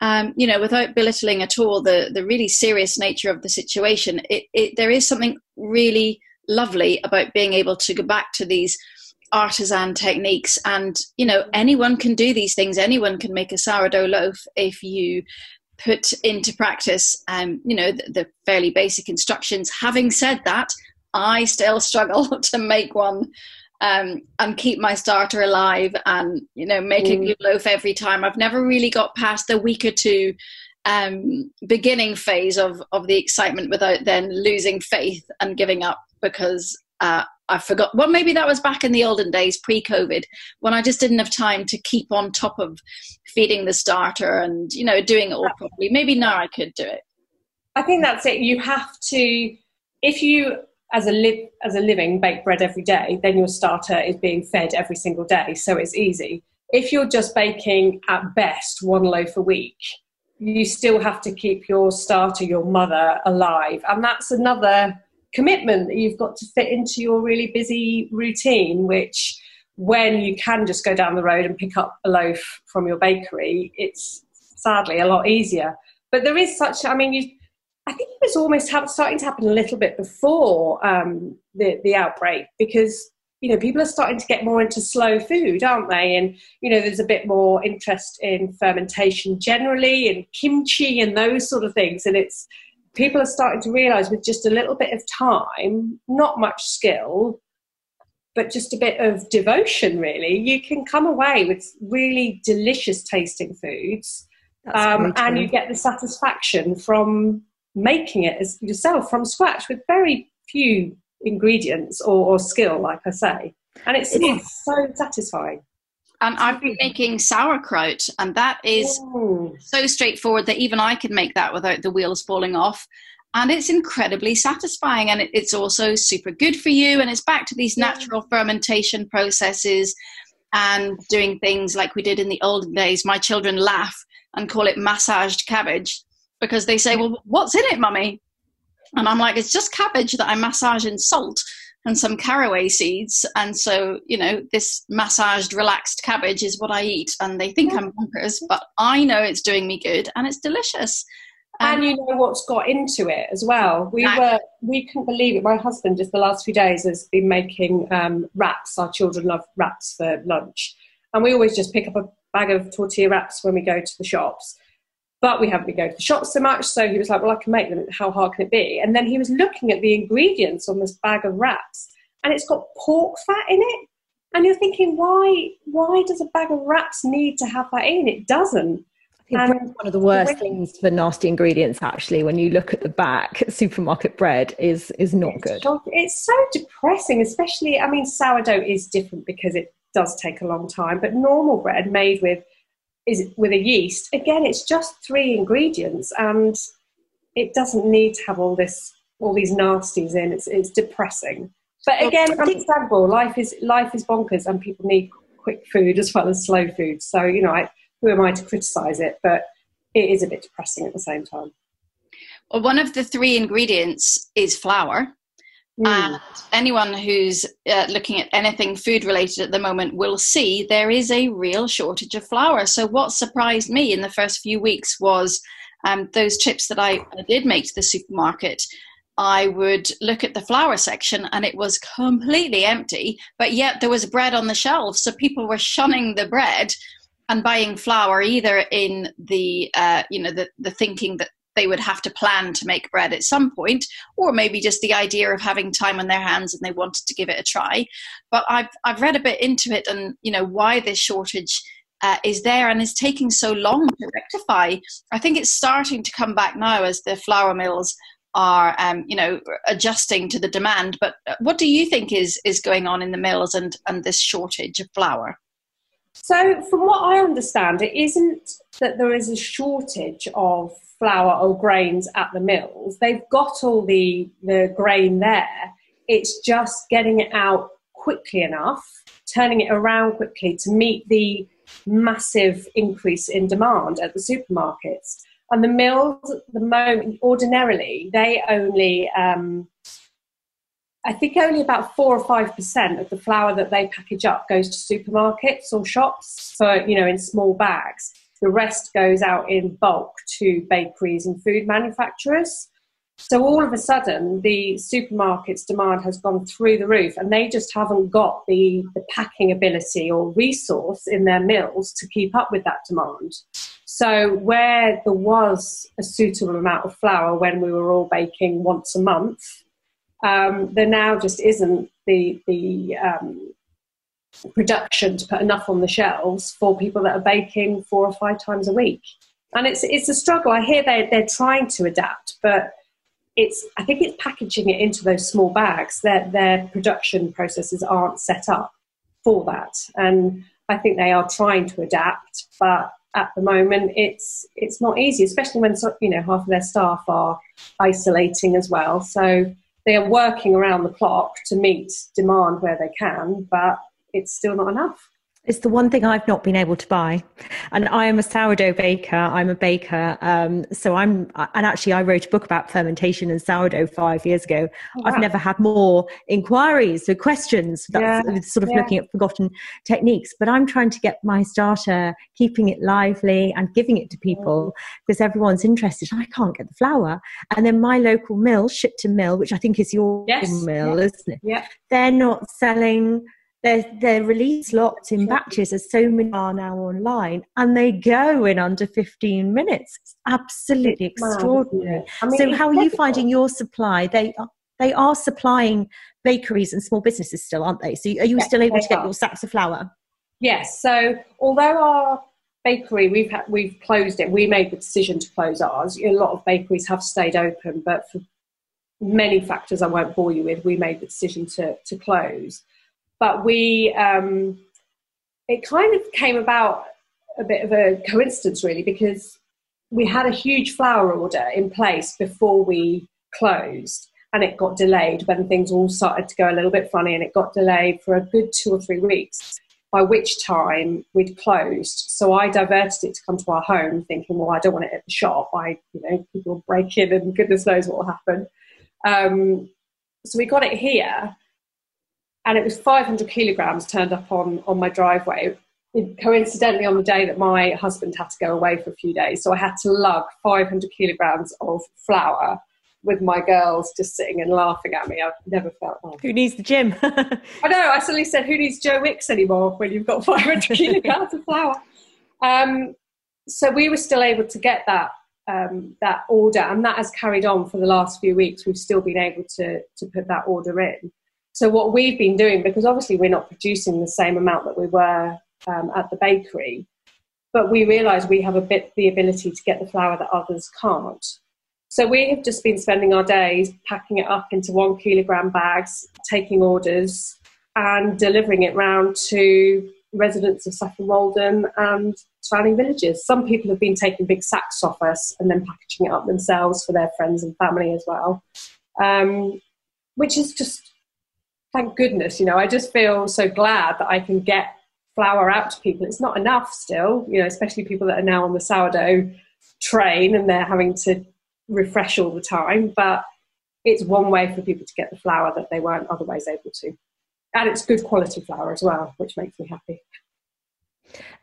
um, you know without belittling at all the the really serious nature of the situation it, it there is something really lovely about being able to go back to these artisan techniques and you know anyone can do these things. Anyone can make a sourdough loaf if you put into practice um, you know the, the fairly basic instructions. Having said that i still struggle to make one um, and keep my starter alive and you know make mm. a new loaf every time. I've never really got past the week or two um, beginning phase of of the excitement without then losing faith and giving up because uh, I forgot. Well, maybe that was back in the olden days, pre-COVID, when I just didn't have time to keep on top of feeding the starter and you know doing it all properly. Maybe now I could do it. I think that's it. You have to, if you as a live as a living bake bread every day, then your starter is being fed every single day, so it's easy. If you're just baking at best one loaf a week, you still have to keep your starter, your mother, alive, and that's another commitment that you've got to fit into your really busy routine, which when you can just go down the road and pick up a loaf from your bakery, it's sadly a lot easier. But there is such, I mean, you, I think it was almost starting to happen a little bit before um, the, the outbreak because you know, people are starting to get more into slow food, aren't they? And, you know, there's a bit more interest in fermentation generally and kimchi and those sort of things. And it's, people are starting to realize with just a little bit of time, not much skill, but just a bit of devotion, really, you can come away with really delicious tasting foods. Um, and you get the satisfaction from making it as yourself from scratch with very few ingredients or, or skill, like I say. And it's, it's so satisfying. And I've been making sauerkraut, and that is Ooh. so straightforward that even I can make that without the wheels falling off. And it's incredibly satisfying, and it's also super good for you. And it's back to these natural fermentation processes and doing things like we did in the olden days. My children laugh and call it massaged cabbage because they say, mm. Well, what's in it, mummy? And I'm like, It's just cabbage that I massage in salt and some caraway seeds. And so, you know, this massaged, relaxed cabbage is what I eat. And they think I'm bonkers, but I know it's doing me good and it's delicious. Um, and you know what's got into it as well. We were we couldn't believe it. My husband just the last few days has been making um, wraps. Our children love wraps for lunch, and we always just pick up a bag of tortilla wraps when we go to the shops. But we haven't been going to the shops so much, so he was like, "Well, I can make them. How hard can it be?" And then he was looking at the ingredients on this bag of wraps, and it's got pork fat in it. And you're thinking, why? Why does a bag of wraps need to have that in? It doesn't. Think one of the worst things for nasty ingredients, actually, when you look at the back, supermarket bread is is not it's good. It's so depressing, especially. I mean, sourdough is different because it does take a long time, but normal bread made with is with a yeast. Again, it's just three ingredients, and it doesn't need to have all this all these nasties in. It's it's depressing. But again, understandable. Life is life is bonkers, and people need quick food as well as slow food. So you know, I who am I to criticise it? But it is a bit depressing at the same time. Well, one of the three ingredients is flour. Mm. And anyone who's uh, looking at anything food related at the moment will see there is a real shortage of flour. So, what surprised me in the first few weeks was um, those chips that I, I did make to the supermarket. I would look at the flour section and it was completely empty, but yet there was bread on the shelves. So people were shunning the bread and buying flour either in the uh, you know the, the thinking that they would have to plan to make bread at some point or maybe just the idea of having time on their hands and they wanted to give it a try. But i've i've read a bit into it and you know why this shortage uh, is there and is taking so long to rectify. I think it's starting to come back now as the flour mills are um, you know adjusting to the demand. But uh, what do you think is is going on in the mills and and this shortage of flour? So, from what I understand, it isn't that there is a shortage of flour or grains at the mills. They've got all the, the grain there. It's just getting it out quickly enough, turning it around quickly to meet the massive increase in demand at the supermarkets. And the mills, at the moment, ordinarily, they only um, I think only about four or five percent of the flour that they package up goes to supermarkets or shops for you know in small bags. The rest goes out in bulk to bakeries and food manufacturers. So all of a sudden, the supermarkets' demand has gone through the roof, and they just haven't got the, the packing ability or resource in their mills to keep up with that demand. So where there was a suitable amount of flour when we were all baking once a month, um, there now just isn't the the um, production to put enough on the shelves for people that are baking four or five times a week. And it's it's a struggle. I hear they they're trying to adapt, but it's I think it's packaging it into those small bags. Their their production processes aren't set up for that, and I think they are trying to adapt, but at the moment it's it's not easy, especially when you know half of their staff are isolating as well. So they are working around the clock to meet demand where they can, but it's still not enough. It's the one thing I've not been able to buy. And I am a sourdough baker. I'm a baker. Um, so I'm, and actually, I wrote a book about fermentation and sourdough five years ago. Oh, wow. I've never had more inquiries or questions. That's yeah. sort of yeah. looking at forgotten techniques. But I'm trying to get my starter, keeping it lively and giving it to people mm. because everyone's interested. I can't get the flour. And then my local mill, Shipton Mill, which I think is your yes. mill, isn't it? Yeah. They're not selling they're, they're released lots in batches as so many are now online and they go in under 15 minutes. It's absolutely extraordinary. I mean, so how are you finding your supply? They are they are supplying bakeries and small businesses still aren't they? So are you yes, still able to get are. your sacks of flour? Yes so although our bakery we've had, we've closed it we made the decision to close ours. A lot of bakeries have stayed open but for many factors i won't bore you with we made the decision to to close but we, um, it kind of came about a bit of a coincidence, really, because we had a huge flour order in place before we closed and it got delayed when things all started to go a little bit funny and it got delayed for a good two or three weeks by which time we'd closed. So i diverted it to come to our home thinking well i don't want it at the shop. I you know people break in and goodness knows what will happen. Um, so we got it here and it was 500 kilograms turned up on, on my driveway. It, coincidentally, on the day that my husband had to go away for a few days, so I had to lug 500 kilograms of flour with my girls just sitting and laughing at me. I've never felt that. Who needs the gym? I know. I suddenly said, "Who needs Joe Wicks anymore?" When you've got 500 kilograms of flour. Um, so we were still able to get that um, that order, and that has carried on for the last few weeks. We've still been able to to put that order in. So what we've been doing, because obviously we're not producing the same amount that we were um, at the bakery, but we realise we have a bit the ability to get the flour that others can't. So we have just been spending our days packing it up into one kilogram bags, taking orders, and delivering it round to residents of Saffron Walden and surrounding villages. Some people have been taking big sacks off us and then packaging it up themselves for their friends and family as well, um, which is just thank goodness, you know, I just feel so glad that I can get flour out to people. It's not enough still, you know, especially people that are now on the sourdough train and they're having to refresh all the time. But it's one way for people to get the flour that they weren't otherwise able to. And it's good quality flour as well, which makes me happy.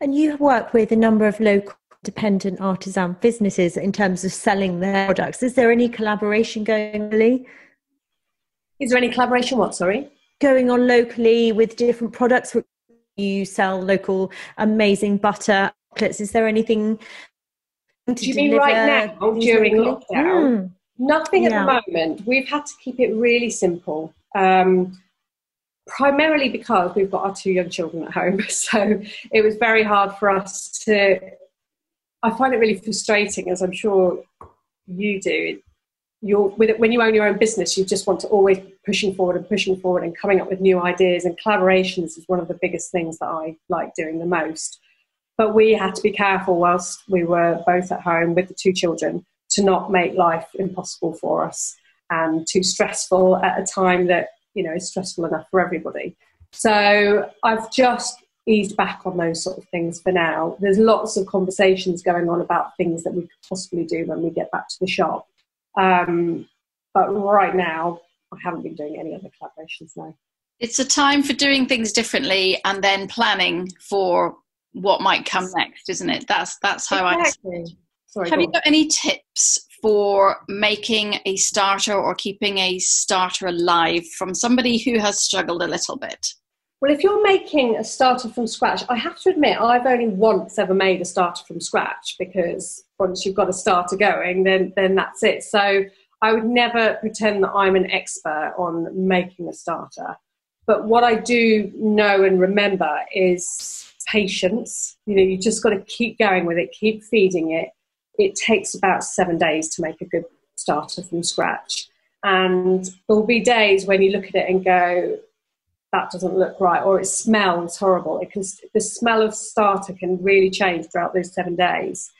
And you work with a number of local dependent artisan businesses in terms of selling their products. Is there any collaboration going on? Is there any collaboration? What, sorry? Going on locally with different products? You sell local amazing butter chocolates. Is there anything? Do you mean right now during lockdown? Mm. Nothing at the moment. We've had to keep it really simple. Um, primarily because we've got our two young children at home. So it was very hard for us to. I find it really frustrating, as I'm sure you do you're with when you own your own business, you just want to always pushing forward and pushing forward and coming up with new ideas. And collaborations is one of the biggest things that I like doing the most. But we had to be careful whilst we were both at home with the two children to not make life impossible for us and too stressful at a time that you know is stressful enough for everybody. So I've just eased back on those sort of things for now. There's lots of conversations going on about things that we could possibly do when we get back to the shop um, but right now, I haven't been doing any other collaborations now. It's a time for doing things differently and then planning for what might come next, isn't it? That's that's how exactly. I. Sorry, Have you got any tips for making a starter or keeping a starter alive from somebody who has struggled a little bit? Well, if you're making a starter from scratch, I have to admit I've only once ever made a starter from scratch because once you've got a starter going, then then that's it. So I would never pretend that I'm an expert on making a starter. But what I do know and remember is patience. You know, you just got to keep going with it, keep feeding it. It takes about seven days to make a good starter from scratch. And there'll be days when you look at it and go, that doesn't look right, or it smells horrible. It can, the smell of starter can really change throughout those seven days.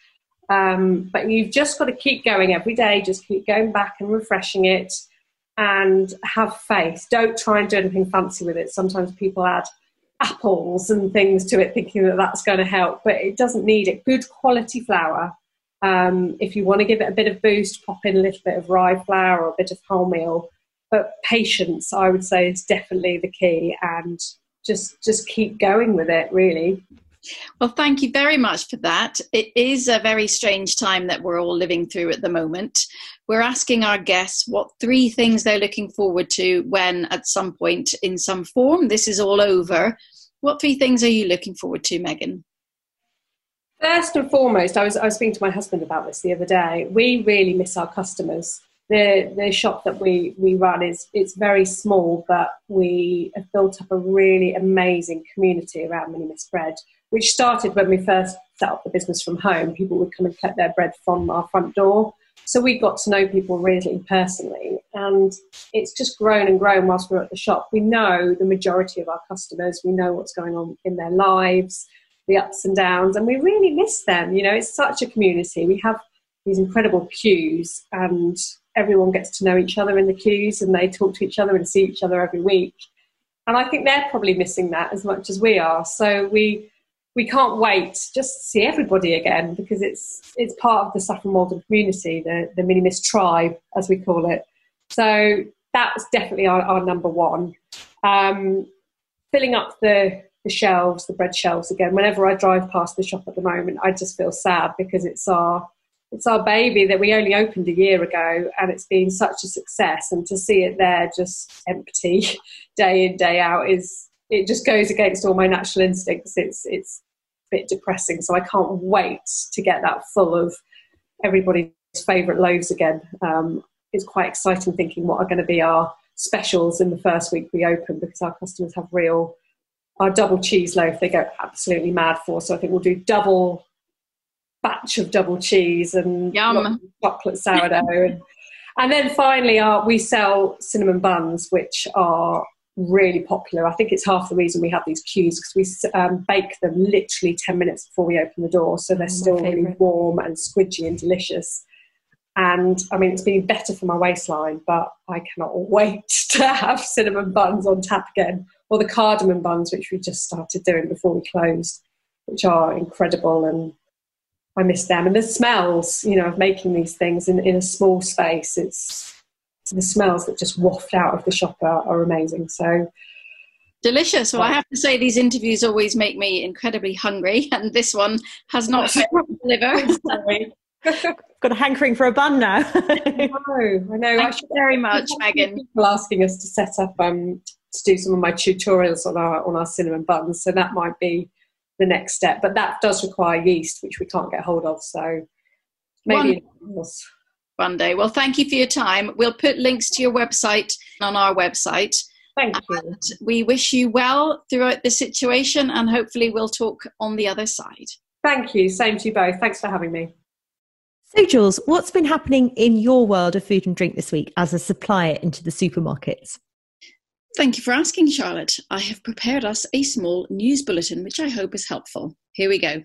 Um, but you've just got to keep going every day, just keep going back and refreshing it and have faith. Don't try and do anything fancy with it. Sometimes people add apples and things to it, thinking that that's going to help, but it doesn't need it. Good quality flour. Um, if you want to give it a bit of boost, pop in a little bit of rye flour or a bit of wholemeal. But patience, I would say, is definitely the key, and just just keep going with it. Really. Well, thank you very much for that. It is a very strange time that we're all living through at the moment. We're asking our guests what three things they're looking forward to when, at some point, in some form, this is all over. What three things are you looking forward to, Megan? First and foremost, I was, I was speaking to my husband about this the other day. We really miss our customers. The, the shop that we, we run is it's very small, but we have built up a really amazing community around Mini Miss Bread which started when we first set up the business from home. People would come and collect their bread from our front door. So we got to know people really personally, and it's just grown and grown whilst we're at the shop. We know the majority of our customers, we know what's going on in their lives, the ups and downs, and we really miss them. You know, it's such a community. We have these incredible queues, and everyone gets to know each other in the queues, and they talk to each other and see each other every week. And I think they're probably missing that as much as we are. So we we can't wait just to see everybody again because it's it's part of the Saffron Walden community, the the Mini tribe as we call it. So that's definitely our, our number one. Um, filling up the the shelves, the bread shelves again. Whenever I drive past the shop at the moment, I just feel sad because it's our it's our baby that we only opened a year ago, and it's been such a success. And to see it there just empty, day in day out, is it just goes against all my natural instincts. It's it's a bit depressing. So I can't wait to get that full of everybody's favourite loaves again. Um, it's quite exciting thinking what are going to be our specials in the first week we open because our customers have real our double cheese loaf they go absolutely mad for. So I think we'll do double batch of double cheese and chocolate sourdough and, and then finally our, we sell cinnamon buns which are really popular. I think it's half the reason we have these queues because we um, bake them literally 10 minutes before we open the door. So they're oh, still really warm and squidgy and delicious. And I mean, it's been better for my waistline, but I cannot wait to have cinnamon buns on tap again, or the cardamom buns, which we just started doing before we closed, which are incredible. And I miss them. And the smells, you know, of making these things in, in a small space, it's the smells that just waft out of the shop are, are amazing. So delicious. Well, I have to say, these interviews always make me incredibly hungry, and this one has not failed to deliver. Got a hankering for a bun now. I know. I know. Thank you very much, Megan. People asking us to set up um, to do some of my tutorials on our on our cinnamon buns, so that might be the next step. But that does require yeast, which we can't get hold of. So maybe. One day. Well, thank you for your time. We'll put links to your website on our website. Thank you. And we wish you well throughout the situation and hopefully we'll talk on the other side. Thank you. Same to you both. Thanks for having me. So, Jules, what's been happening in your world of food and drink this week as a supplier into the supermarkets? Thank you for asking, Charlotte. I have prepared us a small news bulletin, which I hope is helpful. Here we go.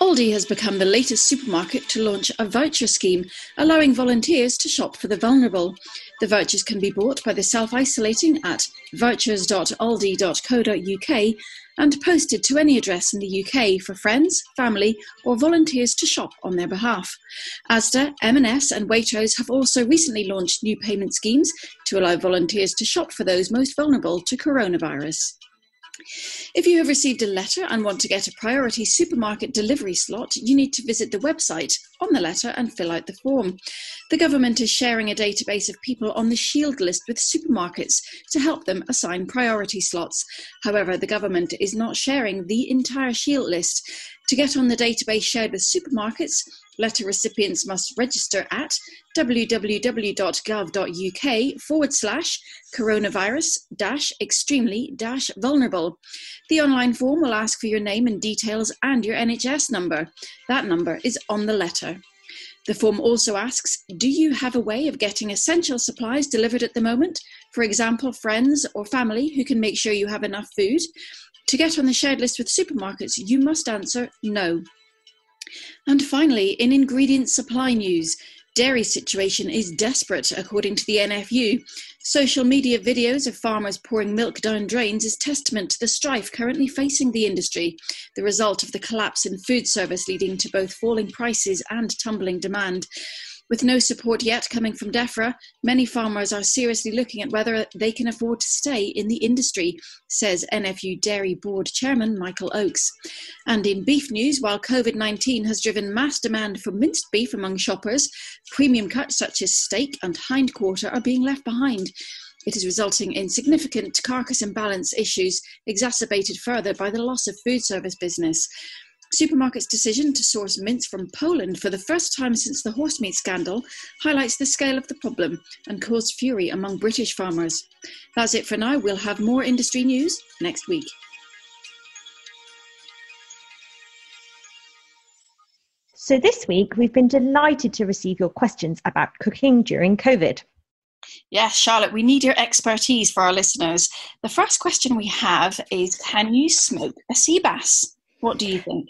Aldi has become the latest supermarket to launch a voucher scheme, allowing volunteers to shop for the vulnerable. The vouchers can be bought by the self isolating at vouchers.aldi.co.uk and posted to any address in the UK for friends, family, or volunteers to shop on their behalf. Asda, M&S, and Waitrose have also recently launched new payment schemes to allow volunteers to shop for those most vulnerable to coronavirus. If you have received a letter and want to get a priority supermarket delivery slot, you need to visit the website on the letter and fill out the form. The government is sharing a database of people on the shield list with supermarkets to help them assign priority slots. However, the government is not sharing the entire shield list. To get on the database shared with supermarkets, letter recipients must register at www.gov.uk forward slash coronavirus dash extremely dash vulnerable. The online form will ask for your name and details and your NHS number. That number is on the letter. The form also asks Do you have a way of getting essential supplies delivered at the moment? For example, friends or family who can make sure you have enough food? To get on the shared list with supermarkets, you must answer no. And finally, in ingredient supply news, dairy situation is desperate, according to the NFU. Social media videos of farmers pouring milk down drains is testament to the strife currently facing the industry, the result of the collapse in food service leading to both falling prices and tumbling demand. With no support yet coming from DEFRA, many farmers are seriously looking at whether they can afford to stay in the industry, says NFU Dairy Board Chairman Michael Oakes. And in beef news, while COVID 19 has driven mass demand for minced beef among shoppers, premium cuts such as steak and hindquarter are being left behind. It is resulting in significant carcass imbalance issues, exacerbated further by the loss of food service business. Supermarket's decision to source mince from Poland for the first time since the horse meat scandal highlights the scale of the problem and caused fury among British farmers. That's it for now. We'll have more industry news next week. So, this week we've been delighted to receive your questions about cooking during COVID. Yes, Charlotte, we need your expertise for our listeners. The first question we have is Can you smoke a sea bass? What do you think?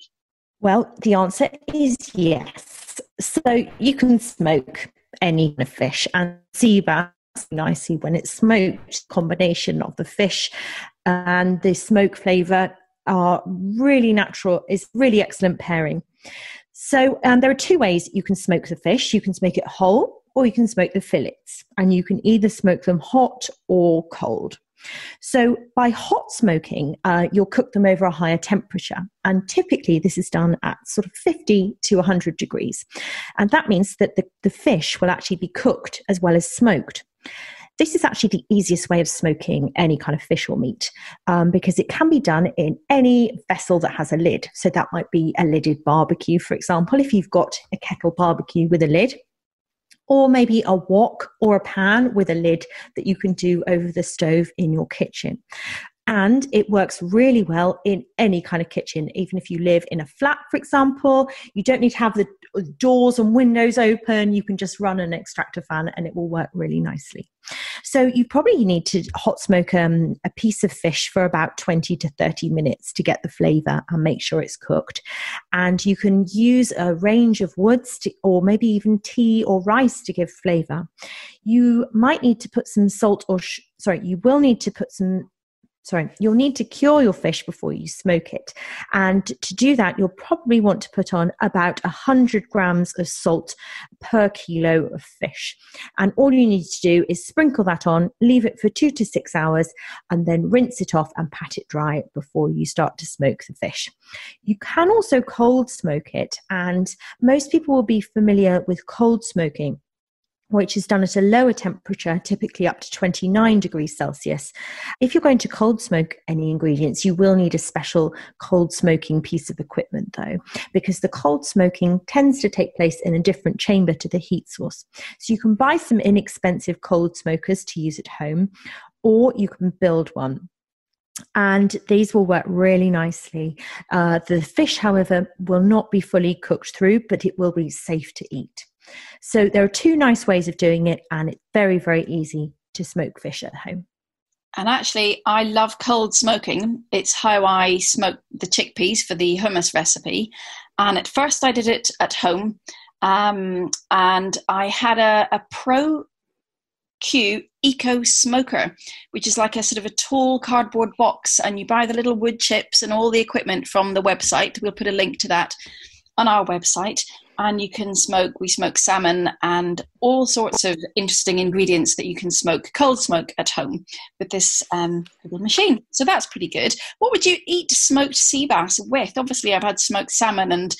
Well, the answer is yes. So you can smoke any fish and sea bass nicely when it's smoked. Combination of the fish and the smoke flavour are really natural. It's really excellent pairing. So um, there are two ways you can smoke the fish. You can smoke it whole or you can smoke the fillets, and you can either smoke them hot or cold. So, by hot smoking, uh, you'll cook them over a higher temperature. And typically, this is done at sort of 50 to 100 degrees. And that means that the, the fish will actually be cooked as well as smoked. This is actually the easiest way of smoking any kind of fish or meat um, because it can be done in any vessel that has a lid. So that might be a lidded barbecue, for example. If you've got a kettle barbecue with a lid, or maybe a wok or a pan with a lid that you can do over the stove in your kitchen. And it works really well in any kind of kitchen, even if you live in a flat, for example. You don't need to have the doors and windows open. You can just run an extractor fan and it will work really nicely. So you probably need to hot smoke um, a piece of fish for about 20 to 30 minutes to get the flavor and make sure it's cooked. And you can use a range of woods to, or maybe even tea or rice to give flavor. You might need to put some salt or, sh- sorry, you will need to put some sorry, you'll need to cure your fish before you smoke it. And to do that, you'll probably want to put on about 100 grams of salt per kilo of fish. And all you need to do is sprinkle that on, leave it for two to six hours, and then rinse it off and pat it dry before you start to smoke the fish. You can also cold smoke it, and most people will be familiar with cold smoking which is done at a lower temperature, typically up to 29 degrees Celsius. If you're going to cold smoke any ingredients, you will need a special cold smoking piece of equipment, though, because the cold smoking tends to take place in a different chamber to the heat source. So you can buy some inexpensive cold smokers to use at home, or you can build one and these will work really nicely. Uh, the fish, however, will not be fully cooked through, but it will be safe to eat. So there are two nice ways of doing it, and it's very, very easy to smoke fish at home. And actually, I love cold smoking. It's how I smoke the chickpeas for the hummus recipe. And at first, I did it at home. Um, and I had a, a Pro Q Eco Smoker, which is like a sort of a tall cardboard box. And you buy the little wood chips and all the equipment from the website. We'll put a link to that on our website and you can smoke we smoke salmon and all sorts of interesting ingredients that you can smoke cold smoke at home with this um, little machine. So that's pretty good. What would you eat smoked sea bass with? Obviously i've had smoked salmon and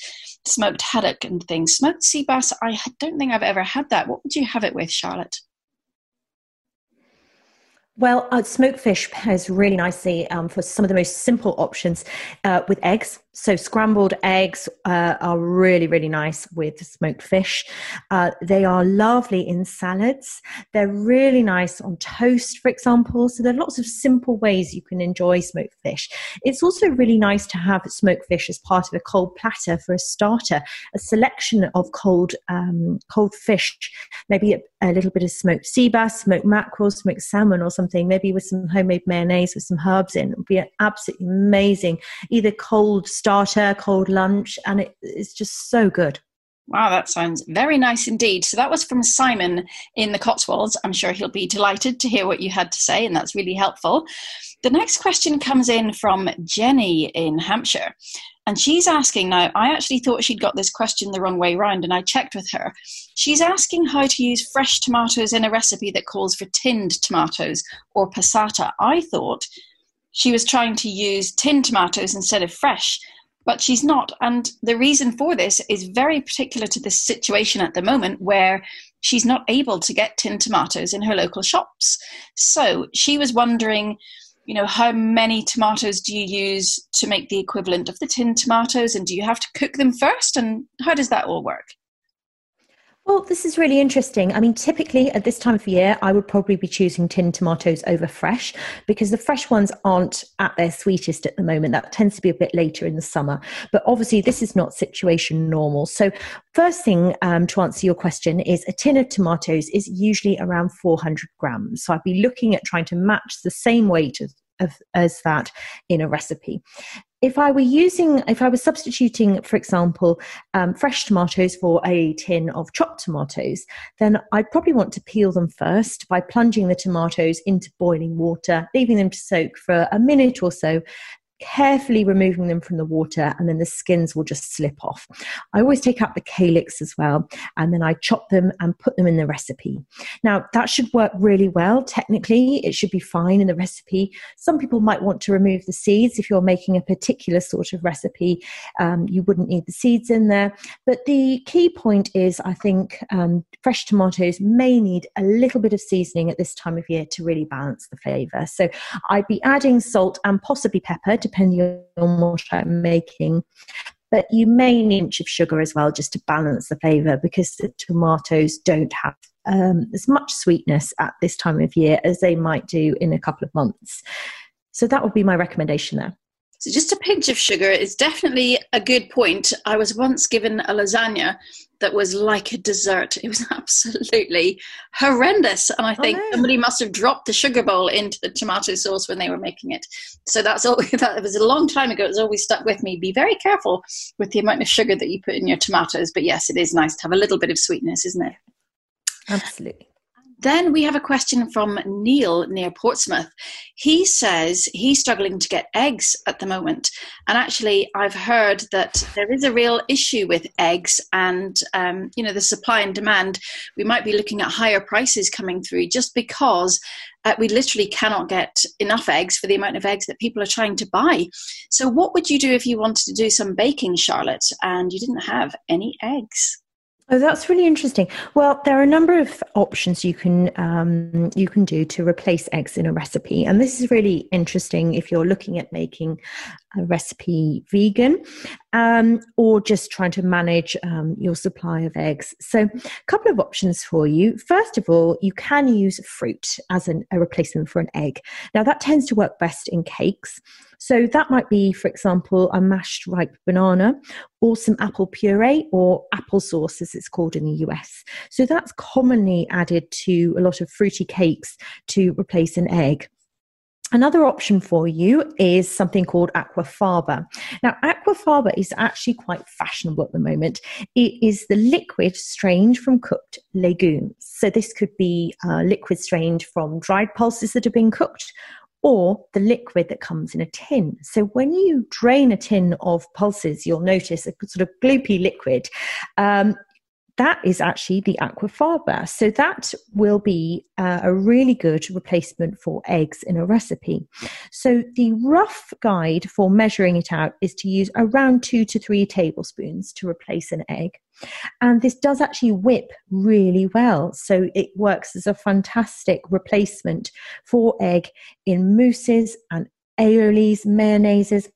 smoked haddock and things. Smoked sea bass i don't think i've ever had that. What would you have it with charlotte? Well, uh, smoked fish pairs really nicely um, for some of the most simple options uh, with eggs. So, scrambled eggs uh, are really, really nice with smoked fish. Uh, they are lovely in salads. They're really nice on toast, for example. So, there are lots of simple ways you can enjoy smoked fish. It's also really nice to have smoked fish as part of a cold platter for a starter, a selection of cold, um, cold fish, maybe a, a little bit of smoked sea bass, smoked mackerel, smoked salmon, or something maybe with some homemade mayonnaise with some herbs in. It would be absolutely amazing. Either cold starter, cold lunch, and it, it's just so good. Wow, that sounds very nice indeed. So that was from Simon in the Cotswolds. I'm sure he'll be delighted to hear what you had to say, and that's really helpful. The next question comes in from Jenny in Hampshire. And she's asking now, I actually thought she'd got this question the wrong way round, and I checked with her. She's asking how to use fresh tomatoes in a recipe that calls for tinned tomatoes or passata. I thought she was trying to use tinned tomatoes instead of fresh, but she's not. And the reason for this is very particular to this situation at the moment where she's not able to get tinned tomatoes in her local shops. So she was wondering you know how many tomatoes do you use to make the equivalent of the tin tomatoes and do you have to cook them first and how does that all work well, this is really interesting. I mean, typically at this time of year, I would probably be choosing tinned tomatoes over fresh because the fresh ones aren't at their sweetest at the moment. That tends to be a bit later in the summer. But obviously, this is not situation normal. So, first thing um, to answer your question is a tin of tomatoes is usually around 400 grams. So, I'd be looking at trying to match the same weight of as that in a recipe. If I were using, if I was substituting, for example, um, fresh tomatoes for a tin of chopped tomatoes, then I'd probably want to peel them first by plunging the tomatoes into boiling water, leaving them to soak for a minute or so, carefully removing them from the water and then the skins will just slip off. I always take out the calyx as well and then I chop them and put them in the recipe. Now that should work really well. Technically, it should be fine in the recipe. Some people might want to remove the seeds if you're making a particular sort of recipe. Um, you wouldn't need the seeds in there. But the key point is, I think um, fresh tomatoes may need a little bit of seasoning at this time of year to really balance the flavour. So I'd be adding salt and possibly pepper depending on what I'm making. But you may need an inch of sugar as well just to balance the flavour because the tomatoes don't have um, as much sweetness at this time of year as they might do in a couple of months. So that would be my recommendation there. So just a pinch of sugar is definitely a good point. I was once given a lasagna that was like a dessert. It was absolutely horrendous. And I oh, think oh, no. somebody must have dropped the sugar bowl into the tomato sauce when they were making it. So that's all that was a long time ago. It's always stuck with me. Be very careful with the amount of sugar that you put in your tomatoes. But yes, it is nice to have a little bit of sweetness, isn't it? Absolutely. Then we have a question from Neil near Portsmouth. He says he's struggling to get eggs at the moment. And actually, I've heard that there is a real issue with eggs and, um, you know, the supply and demand. We might be looking at higher prices coming through just because uh, we literally cannot get enough eggs for the amount of eggs that people are trying to buy. So, what would you do if you wanted to do some baking, Charlotte, and you didn't have any eggs? Oh, that's really interesting. Well, there are a number of options you can um, you can do to replace eggs in a recipe, and this is really interesting if you're looking at making a recipe vegan um, or just trying to manage um, your supply of eggs. So, a couple of options for you. First of all, you can use fruit as an, a replacement for an egg. Now, that tends to work best in cakes. So that might be, for example, a mashed ripe banana or some apple puree or applesauce, as it's called in the US. So that's commonly added to a lot of fruity cakes to replace an egg. Another option for you is something called aquafaba. Now, aquafaba is actually quite fashionable at the moment. It is the liquid strained from cooked legumes. So, this could be uh, liquid strained from dried pulses that have been cooked, or the liquid that comes in a tin. So when you drain a tin of pulses, you'll notice a sort of gloopy liquid. Um, that is actually the aquafaba. So that will be uh, a really good replacement for eggs in a recipe. So the rough guide for measuring it out is to use around two to three tablespoons to replace an egg. And this does actually whip really well. So it works as a fantastic replacement for egg in mousses and aiolis, mayonnaises,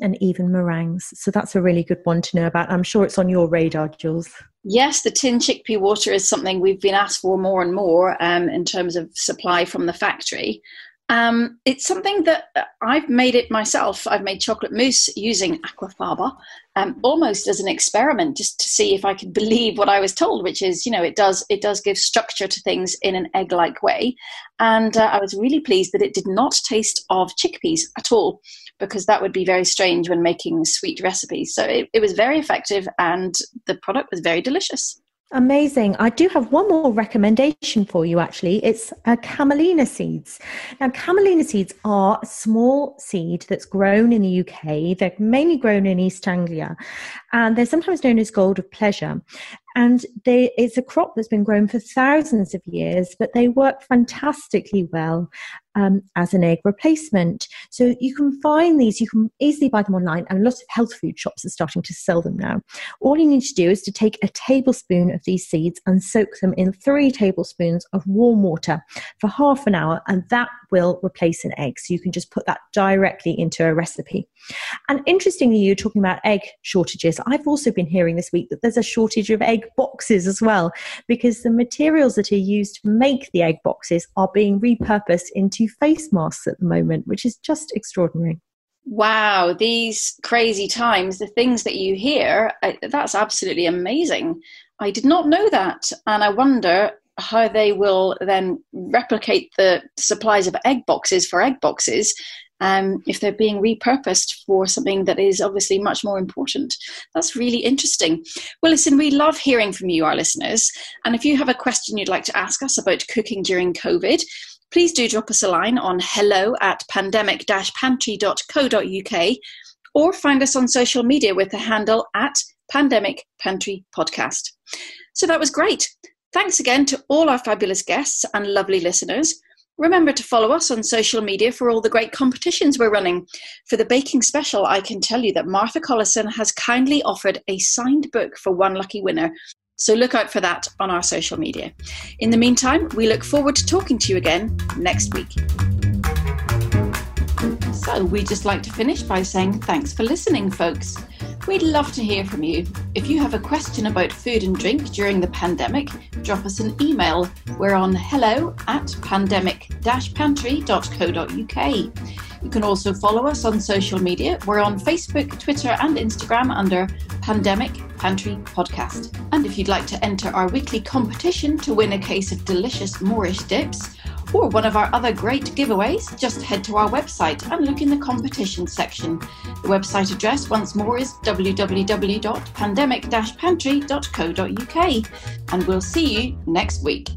and even meringues. So that's a really good one to know about. I'm sure it's on your radar, Jules. Yes, the tin chickpea water is something we've been asked for more and more um, in terms of supply from the factory. Um, it's something that I've made it myself. I've made chocolate mousse using aquafaba, um, almost as an experiment, just to see if I could believe what I was told, which is, you know, it does it does give structure to things in an egg-like way. And uh, I was really pleased that it did not taste of chickpeas at all, because that would be very strange when making sweet recipes. So it, it was very effective and the product was very delicious. Amazing. I do have one more recommendation for you, actually. It's uh, camelina seeds. Now, camelina seeds are a small seed that's grown in the UK. They're mainly grown in East Anglia, and they're sometimes known as gold of pleasure. And they, it's a crop that's been grown for thousands of years, but they work fantastically well um, as an egg replacement. So you can find these, you can easily buy them online, and lots of health food shops are starting to sell them now. All you need to do is to take a tablespoon of these seeds and soak them in three tablespoons of warm water for half an hour, and that will replace an egg. So you can just put that directly into a recipe. And interestingly, you're talking about egg shortages. I've also been hearing this week that there's a shortage of egg boxes as well, because the materials that are used to make the egg boxes are being repurposed into face masks at the moment, which is just extraordinary. Wow, these crazy times, the things that you hear, that's absolutely amazing. I did not know that. And I wonder how they will then replicate the supplies of egg boxes for egg boxes um, if they're being repurposed for something that is obviously much more important. That's really interesting. Well, listen, we love hearing from you, our listeners. And if you have a question you'd like to ask us about cooking during COVID, please do drop us a line on hello at pandemic pantry.co.uk or find us on social media with the handle at pandemic pantry podcast. So that was great. Thanks again to all our fabulous guests and lovely listeners. Remember to follow us on social media for all the great competitions we're running. For the baking special, I can tell you that Martha Collison has kindly offered a signed book for one lucky winner. So look out for that on our social media. In the meantime, we look forward to talking to you again next week. So we'd just like to finish by saying thanks for listening, folks. We'd love to hear from you. If you have a question about food and drink during the pandemic, drop us an email. We're on hello at pandemic pantry.co.uk. You can also follow us on social media. We're on Facebook, Twitter, and Instagram under Pandemic Pantry Podcast. And if you'd like to enter our weekly competition to win a case of delicious Moorish dips, or one of our other great giveaways, just head to our website and look in the competition section. The website address once more is www.pandemic-pantry.co.uk and we'll see you next week.